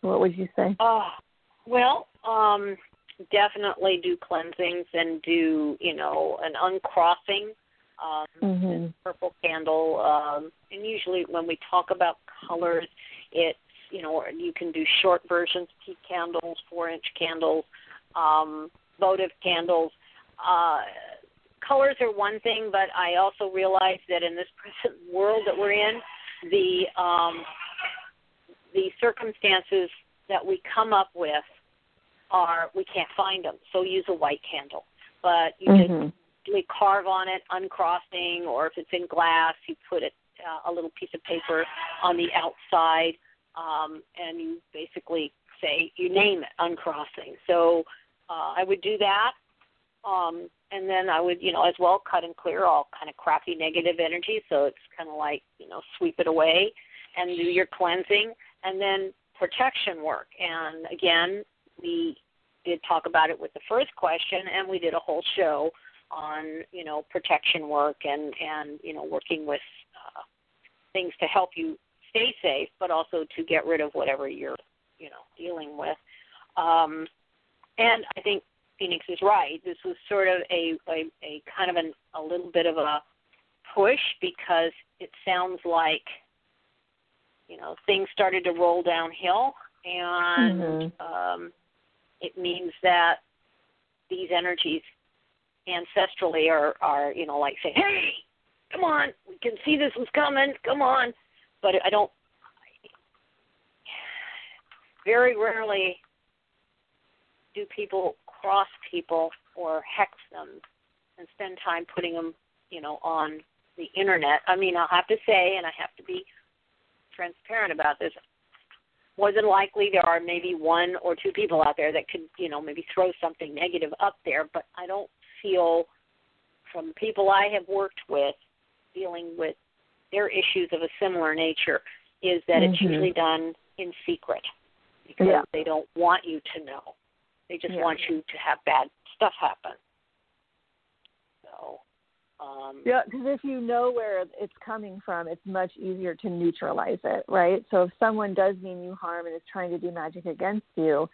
Speaker 2: what would you say?
Speaker 3: Uh well um definitely do cleansings and do you know an uncrossing um
Speaker 2: mm-hmm.
Speaker 3: purple candle um and usually when we talk about colors it's you know, you can do short versions, peak candles, four inch candles. Um, votive candles. Uh, colors are one thing, but I also realize that in this present world that we're in, the um, the circumstances that we come up with are we can't find them. So use a white candle, but you
Speaker 2: mm-hmm.
Speaker 3: just we carve on it uncrossing, or if it's in glass, you put it uh, a little piece of paper on the outside, um, and you basically say you name it uncrossing. So uh, I would do that. Um, and then I would, you know, as well cut and clear all kind of crappy negative energy. So it's kind of like, you know, sweep it away and do your cleansing and then protection work. And again, we did talk about it with the first question, and we did a whole show on, you know, protection work and and you know working with uh, things to help you stay safe, but also to get rid of whatever you're, you know, dealing with. Um, and I think Phoenix is right. This was sort of a a, a kind of an, a little bit of a push because it sounds like you know things started to roll downhill, and
Speaker 2: mm-hmm.
Speaker 3: um, it means that these energies ancestrally are are you know like saying, "Hey, come on, we can see this was coming. Come on," but I don't. Very rarely do people cross people or hex them and spend time putting them, you know, on the internet. I mean, I'll have to say, and I have to be transparent about this. More than likely, there are maybe one or two people out there that could, you know, maybe throw something negative up there. But I don't feel, from people I have worked with, dealing with their issues of a similar nature, is that
Speaker 2: mm-hmm.
Speaker 3: it's usually done in secret because
Speaker 2: yeah.
Speaker 3: they don't want you to know. They just
Speaker 2: yeah.
Speaker 3: want you to have bad stuff happen. Um,
Speaker 2: yeah, because if you know where it's coming from, it's much easier to neutralize it, right? So if someone does mean you harm and is trying to do magic against you,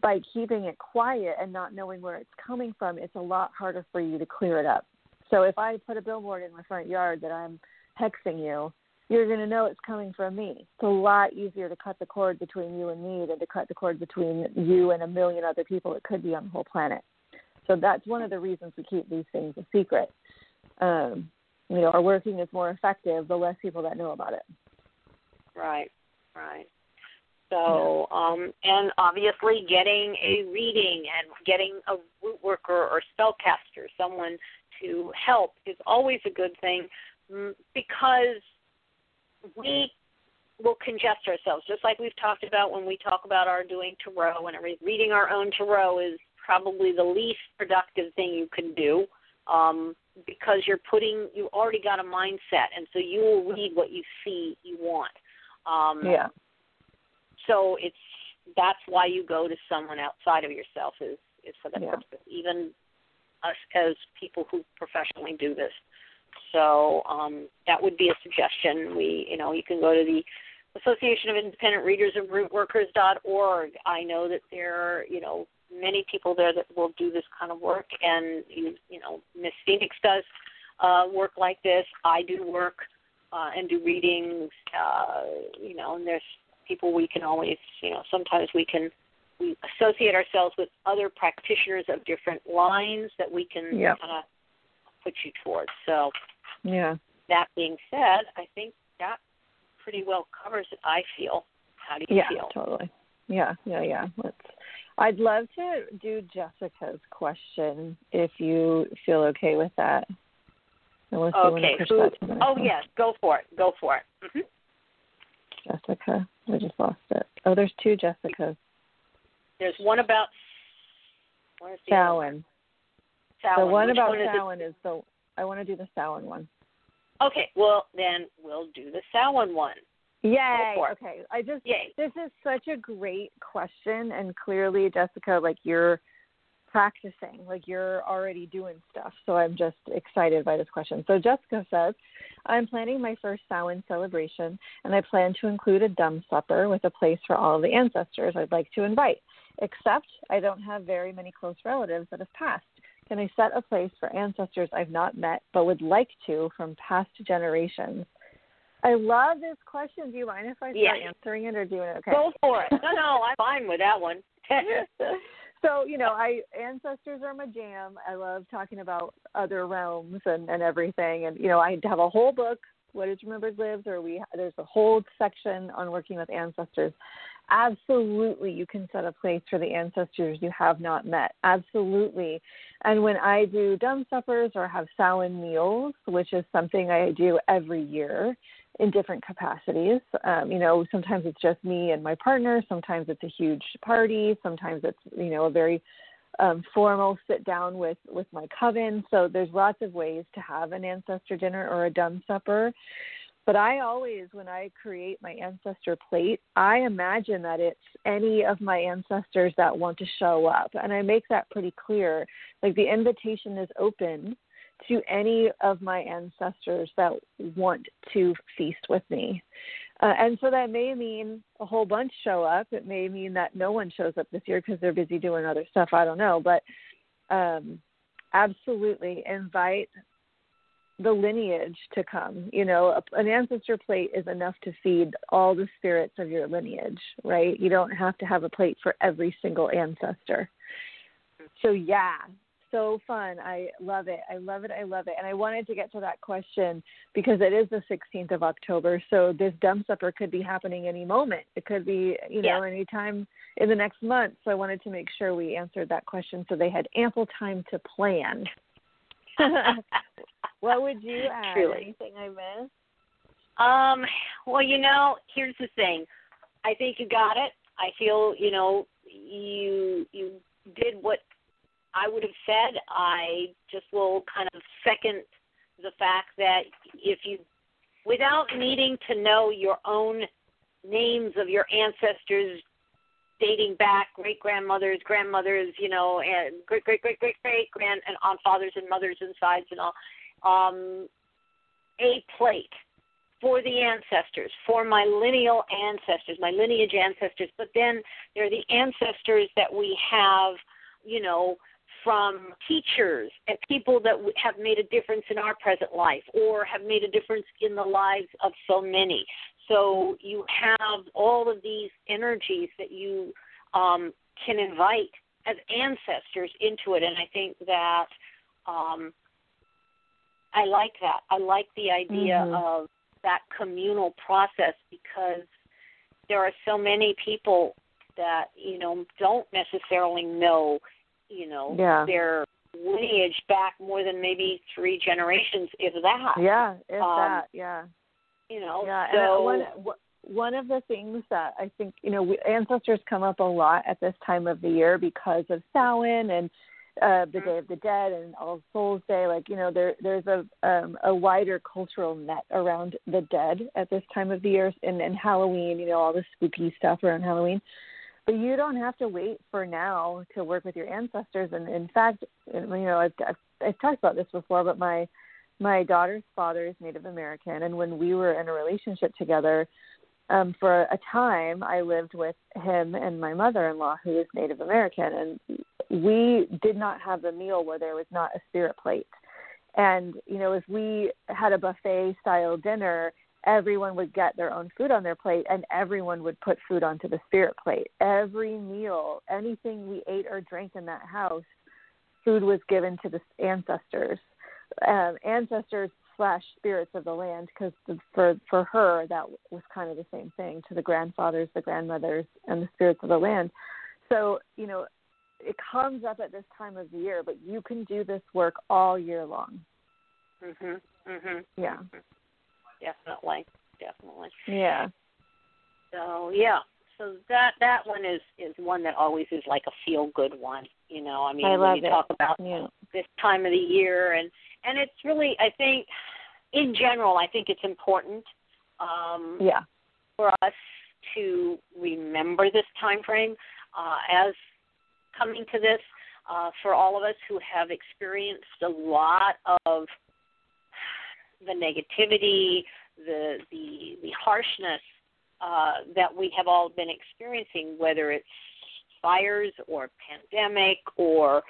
Speaker 2: by keeping it quiet and not knowing where it's coming from, it's a lot harder for you to clear it up. So if I put a billboard in my front yard that I'm hexing you, you're going to know it's coming from me. It's a lot easier to cut the cord between you and me than to cut the cord between you and a million other people it could be on the whole planet. So that's one of the reasons we keep these things a secret. Um, you know, our working is more effective the less people that know about it.
Speaker 3: Right, right. So, um, and obviously getting a reading and getting a root worker or spellcaster, someone to help, is always a good thing mm, because we will congest ourselves, just like we've talked about when we talk about our doing tarot and reading our own tarot is probably the least productive thing you can do um, because you're putting you already got a mindset, and so you will read what you see you want. Um,
Speaker 2: yeah.
Speaker 3: So it's that's why you go to someone outside of yourself is is for that
Speaker 2: yeah.
Speaker 3: purpose. Even us as people who professionally do this. So um, that would be a suggestion. We, you know, you can go to the Association of Independent Readers and root workers dot org I know that there are, you know, many people there that will do this kind of work, and you, you know, Miss Phoenix does uh, work like this. I do work uh, and do readings, uh, you know, and there's people we can always, you know, sometimes we can we associate ourselves with other practitioners of different lines that we can
Speaker 2: yep.
Speaker 3: kind of put you towards. So
Speaker 2: yeah.
Speaker 3: That being said, I think that pretty well covers it. I feel. How do you
Speaker 2: yeah,
Speaker 3: feel?
Speaker 2: totally. Yeah, yeah, yeah. Let's. I'd love to do Jessica's question if you feel okay with that. Unless
Speaker 3: okay. Who, oh yes, go for it. Go for it. Mm-hmm.
Speaker 2: Jessica, I just lost it. Oh, there's two Jessicas.
Speaker 3: There's one about. Where's the
Speaker 2: Samhain.
Speaker 3: Samhain.
Speaker 2: The one
Speaker 3: Which
Speaker 2: about
Speaker 3: one is
Speaker 2: is the. I want to do the Samhain one.
Speaker 3: Okay, well then we'll do the Samhain one.
Speaker 2: Yay! Okay, I just
Speaker 3: Yay.
Speaker 2: this is such a great question, and clearly, Jessica, like you're practicing, like you're already doing stuff. So I'm just excited by this question. So Jessica says, I'm planning my first Samhain celebration, and I plan to include a dumb supper with a place for all of the ancestors I'd like to invite. Except I don't have very many close relatives that have passed. Can I set a place for ancestors I've not met but would like to from past generations? I love this question. Do you mind if I start answering it or doing it okay?
Speaker 3: Go for it. No, no, I'm fine with that one.
Speaker 2: so you know, I ancestors are my jam. I love talking about other realms and and everything. And you know, I have a whole book, "What Is Remembered Lives," or we there's a whole section on working with ancestors. Absolutely, you can set a place for the ancestors you have not met. Absolutely. And when I do dumb suppers or have Samhain meals, which is something I do every year, in different capacities. Um, you know, sometimes it's just me and my partner. Sometimes it's a huge party. Sometimes it's you know a very um, formal sit down with with my coven. So there's lots of ways to have an ancestor dinner or a dumb supper. But I always, when I create my ancestor plate, I imagine that it's any of my ancestors that want to show up. And I make that pretty clear. Like the invitation is open to any of my ancestors that want to feast with me. Uh, and so that may mean a whole bunch show up. It may mean that no one shows up this year because they're busy doing other stuff. I don't know. But um, absolutely invite the lineage to come. You know, an ancestor plate is enough to feed all the spirits of your lineage, right? You don't have to have a plate for every single ancestor. So, yeah, so fun. I love it. I love it. I love it. And I wanted to get to that question because it is the 16th of October. So this dumb supper could be happening any moment. It could be, you know, yeah. anytime in the next month. So I wanted to make sure we answered that question so they had ample time to plan. what would you add?
Speaker 3: Truly.
Speaker 2: Anything I missed?
Speaker 3: Um, well, you know, here's the thing. I think you got it. I feel, you know, you you did what I would have said. I just will kind of second the fact that if you, without needing to know your own names of your ancestors dating back great grandmothers, grandmothers, you know, and great great great great great grand and on fathers and mothers and sides and all, um, a plate for the ancestors, for my lineal ancestors, my lineage ancestors. But then there are the ancestors that we have, you know, from teachers and people that have made a difference in our present life or have made a difference in the lives of so many. So you have all of these energies that you um, can invite as ancestors into it, and I think that um, I like that. I like the idea mm-hmm. of that communal process because there are so many people that you know don't necessarily know you know
Speaker 2: yeah.
Speaker 3: their lineage back more than maybe three generations, if that.
Speaker 2: Yeah, if um, that, yeah.
Speaker 3: You know,
Speaker 2: yeah.
Speaker 3: so
Speaker 2: and one one of the things that I think you know we, ancestors come up a lot at this time of the year because of Samhain and uh, the mm-hmm. Day of the Dead and All Souls Day. Like you know, there there's a um, a wider cultural net around the dead at this time of the year, and, and Halloween. You know, all the spooky stuff around Halloween. But you don't have to wait for now to work with your ancestors. And in fact, you know, I've, I've, I've talked about this before, but my my daughter's father is Native American, and when we were in a relationship together, um, for a time, I lived with him and my mother-in-law, who is Native American, and we did not have a meal where there was not a spirit plate. And you know, if we had a buffet style dinner, everyone would get their own food on their plate and everyone would put food onto the spirit plate. Every meal, anything we ate or drank in that house, food was given to the ancestors, um, ancestors slash spirits of the land, because for for her that was kind of the same thing to the grandfathers, the grandmothers, and the spirits of the land. So you know, it comes up at this time of the year, but you can do this work all year long.
Speaker 3: Mhm. Mhm.
Speaker 2: Yeah.
Speaker 3: Mm-hmm definitely, definitely.
Speaker 2: Yeah.
Speaker 3: So yeah, so that that one is is one that always is like a feel good one. You know, I mean,
Speaker 2: I
Speaker 3: when you
Speaker 2: it.
Speaker 3: talk about
Speaker 2: yeah.
Speaker 3: this time of the year, and and it's really, I think, in general, I think it's important. Um,
Speaker 2: yeah.
Speaker 3: For us to remember this time frame uh, as coming to this, uh, for all of us who have experienced a lot of the negativity, the the the harshness uh, that we have all been experiencing, whether it's fires or pandemic or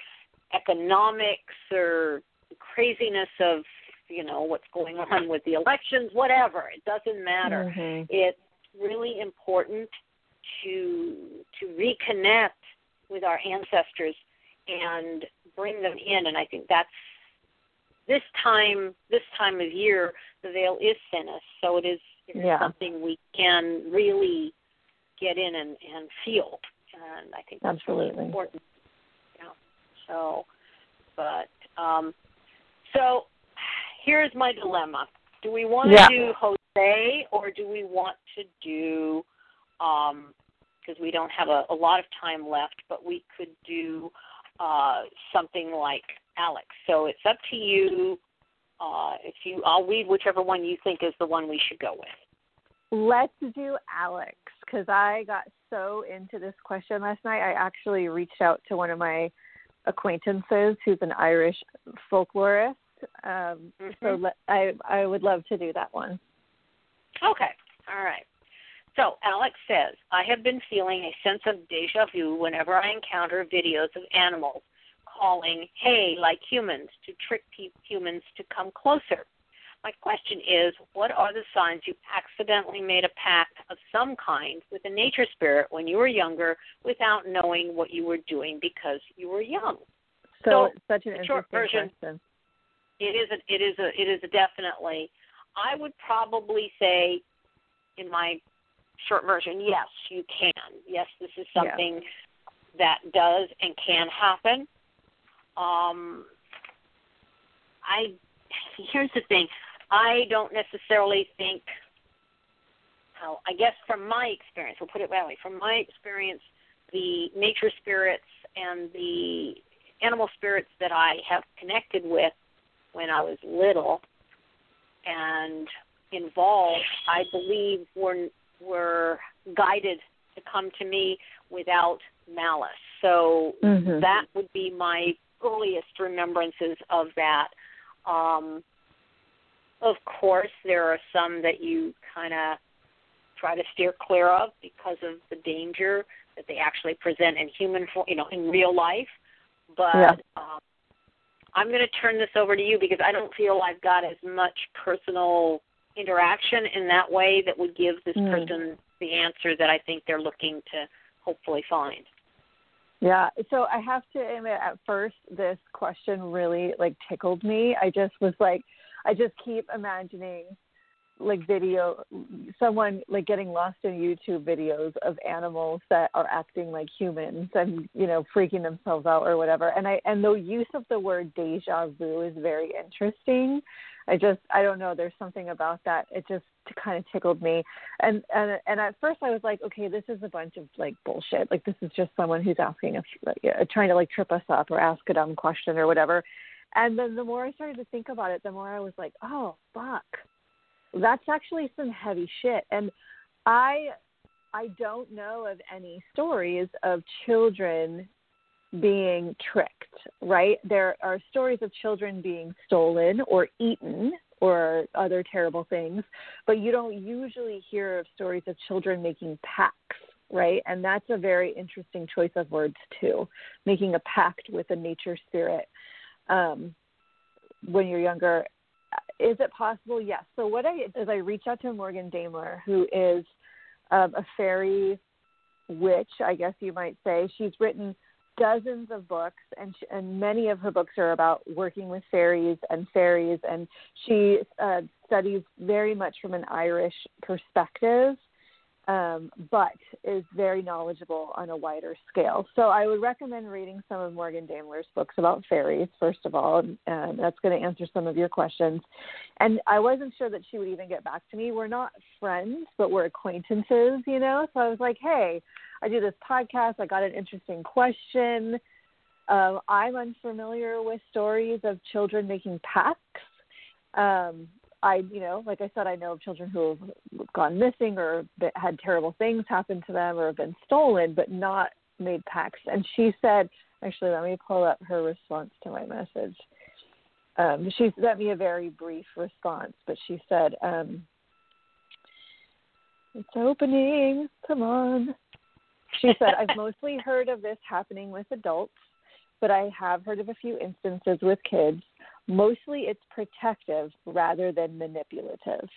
Speaker 3: economics or craziness of you know what's going on with the elections, whatever. It doesn't matter.
Speaker 2: Mm-hmm.
Speaker 3: It's really important to to reconnect with our ancestors and bring them in. And I think that's this time this time of year the veil is thinnest, so it is,
Speaker 2: Yeah.
Speaker 3: something we can really get in and, and feel. And I think that's really
Speaker 2: Absolutely.
Speaker 3: important. Yeah. So but um so here's my dilemma. Do we want to
Speaker 2: Yeah.
Speaker 3: do Jose or do we want to do um because we don't have a, a lot of time left, but we could do uh, something like Alex. So it's up to you. Uh, if you, I'll read whichever one you think is the one we should go with.
Speaker 2: Let's do Alex because I got so into this question last night. I actually reached out to one of my acquaintances who's an Irish folklorist. Um, So
Speaker 3: Mhm.
Speaker 2: let, I I would love to do that one.
Speaker 3: Okay. All right. So Alex says, I have been feeling a sense of deja vu whenever I encounter videos of animals calling, hey, like humans, to trick pe- humans to come closer. My question is, what are the signs you accidentally made a pact of some kind with a nature spirit when you were younger without knowing what you were doing because you were young?
Speaker 2: So,
Speaker 3: So,
Speaker 2: it's such an
Speaker 3: the short
Speaker 2: interesting
Speaker 3: version-
Speaker 2: question.
Speaker 3: it is a, it is a it is a definitely i would probably say in my short version yes you can yes this is
Speaker 2: Yeah.
Speaker 3: something that does and can happen um i here's the thing i don't necessarily think well, i guess from my experience we'll put it that way from my experience the nature spirits and the animal spirits that i have connected with when I was little and involved, I believe were were guided to come to me without malice. So
Speaker 2: Mhm.
Speaker 3: that would be my earliest remembrances of that. Um, of course, there are some that you kind of try to steer clear of because of the danger that they actually present in human, form, you know, in real life. But
Speaker 2: Yeah.
Speaker 3: um, I'm going to turn this over to you because I don't feel I've got as much personal interaction in that way that would give this
Speaker 2: Mm.
Speaker 3: person the answer that I think they're looking to hopefully find.
Speaker 2: Yeah. So I have to admit, at first, this question really like tickled me. I just was like, I just keep imagining like video, someone like getting lost in YouTube videos of animals that are acting like humans and you know freaking themselves out or whatever. And I and the use of the word deja vu is very interesting. I just I don't know. There's something about that. It just kind of tickled me. And and and at first I was like, okay, this is a bunch of like bullshit. Like this is just someone who's asking us, uh, trying to like trip us up or ask a dumb question or whatever. And then the more I started to think about it, the more I was like, oh fuck, that's actually some heavy shit. And I I don't know of any stories of children being tricked, right? There are stories of children being stolen or eaten or other terrible things, but you don't usually hear of stories of children making pacts, right? And that's a very interesting choice of words too, making a pact with a nature spirit um, when you're younger. Is it possible? Yes. So what I is I reach out to Morgan Daimler, who is um, a fairy witch, I guess you might say. She's written dozens of books, and sh and many of her books are about working with fairies and fairies. And she uh, studies very much from an Irish perspective, um, but is very knowledgeable on a wider scale. So I would recommend reading some of Morgan Daimler's books about fairies, first of all, and, that's going to answer some of your questions. And I wasn't sure that she would even get back to me. We're not friends, but we're acquaintances, you know. So I was like, hey. I do this podcast. I got an interesting question. Um, I'm unfamiliar with stories of children making pacts. Um, I, you know, like I said, I know of children who have gone missing or had terrible things happen to them or have been stolen, but not made pacts. And she said, actually, let me pull up her response to my message. Um, she sent me a very brief response, but she said, um, "It's opening. Come on." She said, I've mostly heard of this happening with adults, but I have heard of a few instances with kids. Mostly it's protective rather than manipulative.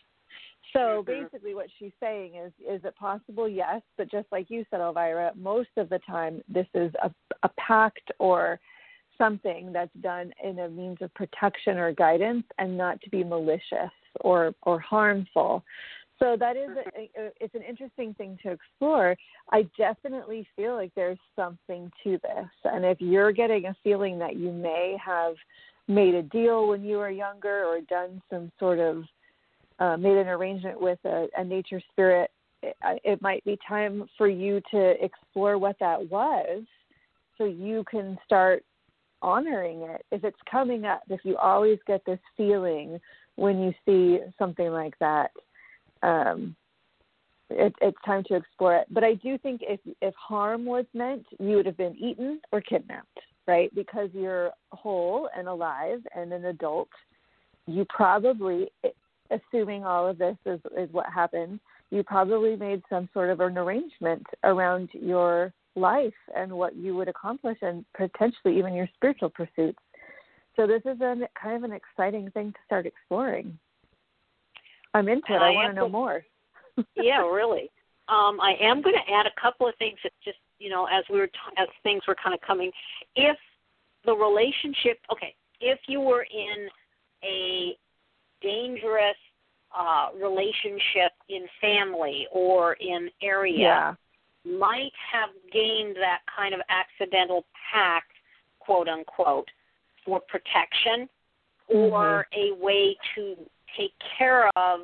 Speaker 2: So
Speaker 3: Mhm.
Speaker 2: basically, what she's saying is, is it possible? Yes, but just like you said, Elvyra, most of the time this is a, a pact or something that's done in a means of protection or guidance, and not to be malicious or or harmful. So that is a, a, it's an interesting thing to explore. I definitely feel like there's something to this, and if you're getting a feeling that you may have made a deal when you were younger or done some sort of uh, made an arrangement with a, a nature spirit, it, it might be time for you to explore what that was so you can start honoring it. If it's coming up, if you always get this feeling when you see something like that, um, it, it's time to explore it. But I do think if if harm was meant, you would have been eaten or kidnapped, right? Because you're whole and alive and an adult, you probably assuming all of this is, is what happened, you probably made some sort of an arrangement around your life and what you would accomplish and potentially even your spiritual pursuits. So this is a kind of an exciting thing to start exploring. I'm into it. I,
Speaker 3: I
Speaker 2: want to know more.
Speaker 3: yeah, really. Um, I am going to add a couple of things that just you know as we were t- as things were kind of coming. If the relationship, okay, if you were in a dangerous uh, relationship in family or in area,
Speaker 2: Yeah.
Speaker 3: might have gained that kind of accidental pact, quote unquote, for protection or a way to take care of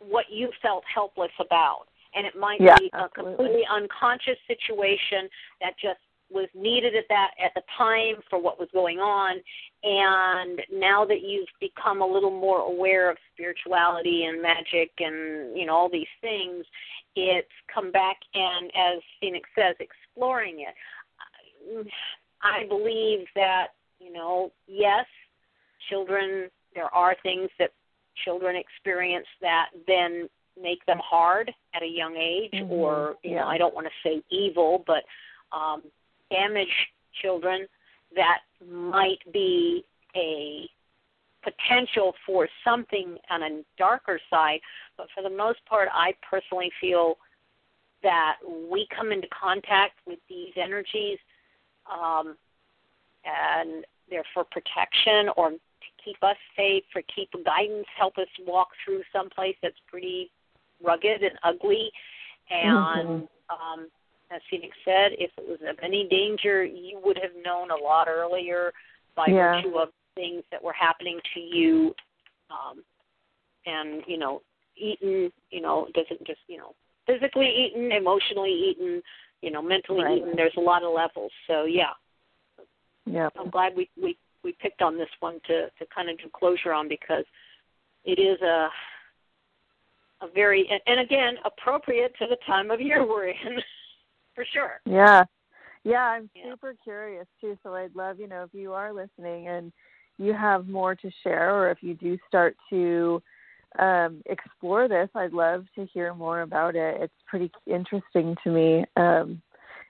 Speaker 3: what you felt helpless about. And it might
Speaker 2: Yeah,
Speaker 3: be a
Speaker 2: absolutely.
Speaker 3: completely unconscious situation that just was needed at that at the time for what was going on and now that you've become a little more aware of spirituality and magic and you know all these things it's come back and as phoenix says exploring it i believe that you know yes children there are things that children experience that then make them hard at a young age
Speaker 2: Mhm,
Speaker 3: or you
Speaker 2: yeah.
Speaker 3: know i don't want to say evil but um damage children that might be a potential for something on a darker side but for the most part i personally feel that we come into contact with these energies um, and they're for protection or to keep us safe, for keep guidance, help us walk through some place that's pretty rugged and ugly. And um, as Phoenix said, if it was of any danger, you would have known a lot earlier by
Speaker 2: Yeah.
Speaker 3: virtue of things that were happening to you. Um, and you know, eaten, you know, doesn't just you know physically eaten, emotionally eaten, you know, mentally
Speaker 2: Right.
Speaker 3: eaten. There's a lot of levels. So yeah,
Speaker 2: Yeah.
Speaker 3: I'm glad we we we picked on this one to to kind of do closure on because it is a a very and- again appropriate to the time of year we're in for sure.
Speaker 2: Yeah. Yeah, I'm
Speaker 3: Yeah.
Speaker 2: super curious too. So I'd love, you know, if you are listening and you have more to share or if you do start to um explore this, I'd love to hear more about it. It's pretty interesting to me. Um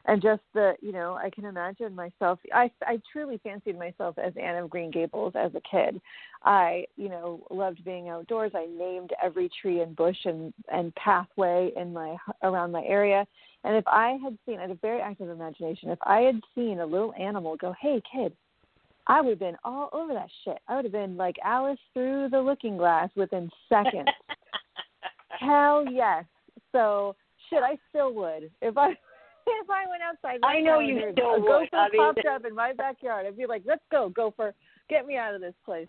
Speaker 2: and just the, you know, I can imagine myself I I truly fancied myself as Anne of Green Gables as a kid. I, you know, loved being outdoors. I named every tree and bush and and pathway in my around my area. And if I had seen, I had a very active imagination, if I had seen a little animal go, hey, kid, I would have been all over that shit. I would have been like Alice through the looking glass within seconds. Hell yes. So, shit, I still would. If I if I went outside,
Speaker 3: I know
Speaker 2: now
Speaker 3: you
Speaker 2: and
Speaker 3: still
Speaker 2: a
Speaker 3: would.
Speaker 2: gopher
Speaker 3: I mean-
Speaker 2: popped up in my backyard, I'd be like, let's go, gopher, get me out of this place.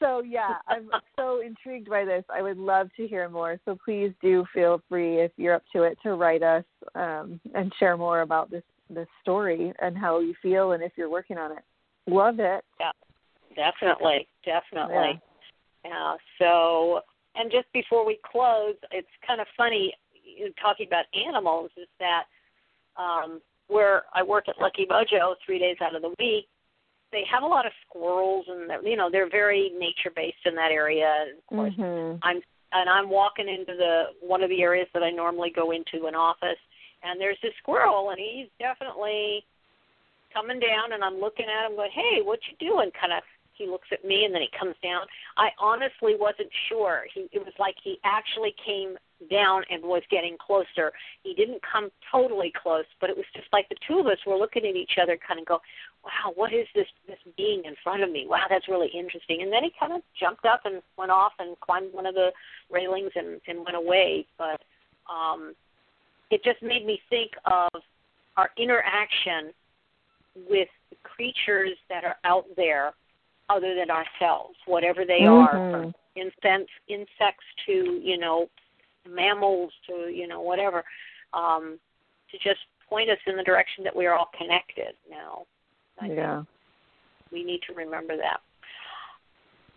Speaker 2: So yeah, I'm so intrigued by this. I would love to hear more. So please do feel free if you're up to it to write us um, and share more about this this story and how you feel and if you're working on it. Love it.
Speaker 3: Yeah, definitely, definitely. Yeah. So, and just before we close, it's kind of funny talking about animals. Is that um, where I work at Lucky Mojo three days out of the week? They have a lot of squirrels, and they're, you know they're very nature based in that area. And of course,
Speaker 2: Mhm.
Speaker 3: I'm and I'm walking into the one of the areas that I normally go into an office, and there's this squirrel, and he's definitely coming down, and I'm looking at him, going, "Hey, what you doing?" Kind of he looks at me and then he comes down. I honestly wasn't sure. He it was like he actually came down and was getting closer. He didn't come totally close, but it was just like the two of us were looking at each other kind of go, "Wow, what is this this being in front of me? Wow, that's really interesting." And then he kind of jumped up and went off and climbed one of the railings and and went away, but um it just made me think of our interaction with the creatures that are out there other than ourselves, whatever they
Speaker 2: mm-hmm.
Speaker 3: are, from insects, insects to you know mammals to you know whatever, um, to just point us in the direction that we are all connected now. I
Speaker 2: yeah.
Speaker 3: we need to remember that.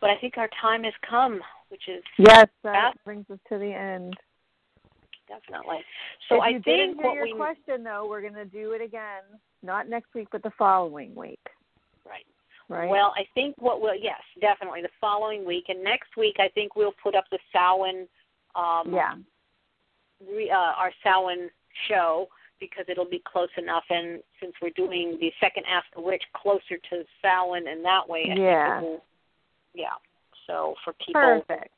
Speaker 3: But I think our time has come, which is
Speaker 2: yes, that brings us to the end.
Speaker 3: Definitely. So
Speaker 2: if
Speaker 3: I
Speaker 2: you
Speaker 3: think
Speaker 2: didn't hear
Speaker 3: what
Speaker 2: your
Speaker 3: we
Speaker 2: question though, we're going to do it again, not next week, but the following week.
Speaker 3: right.
Speaker 2: Right.
Speaker 3: Well, I think what we'll yes, definitely the following week, and next week I think we'll put up the Samhain. Um,
Speaker 2: yeah.
Speaker 3: Re, uh, our Samhain show because it'll be close enough, and since we're doing the second Ask a Witch closer to Samhain, and that way, I
Speaker 2: yeah.
Speaker 3: Will, yeah. So for people,
Speaker 2: perfect.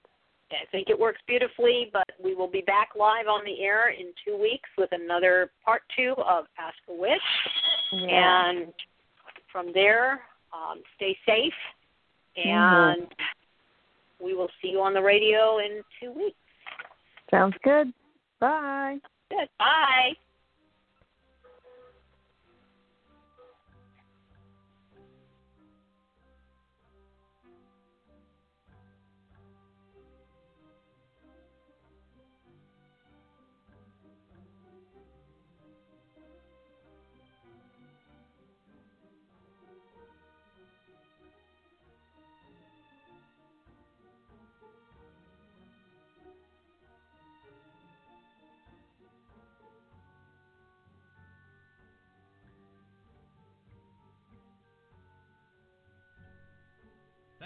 Speaker 3: I think it works beautifully, but we will be back live on the air in two weeks with another part two of Ask a Witch.
Speaker 2: Yeah.
Speaker 3: And from there, um, stay safe,
Speaker 2: Mm-hmm.
Speaker 3: and mm-hmm. we will see you on the radio in two weeks.
Speaker 2: Sounds good. Bye.
Speaker 3: Good. Bye.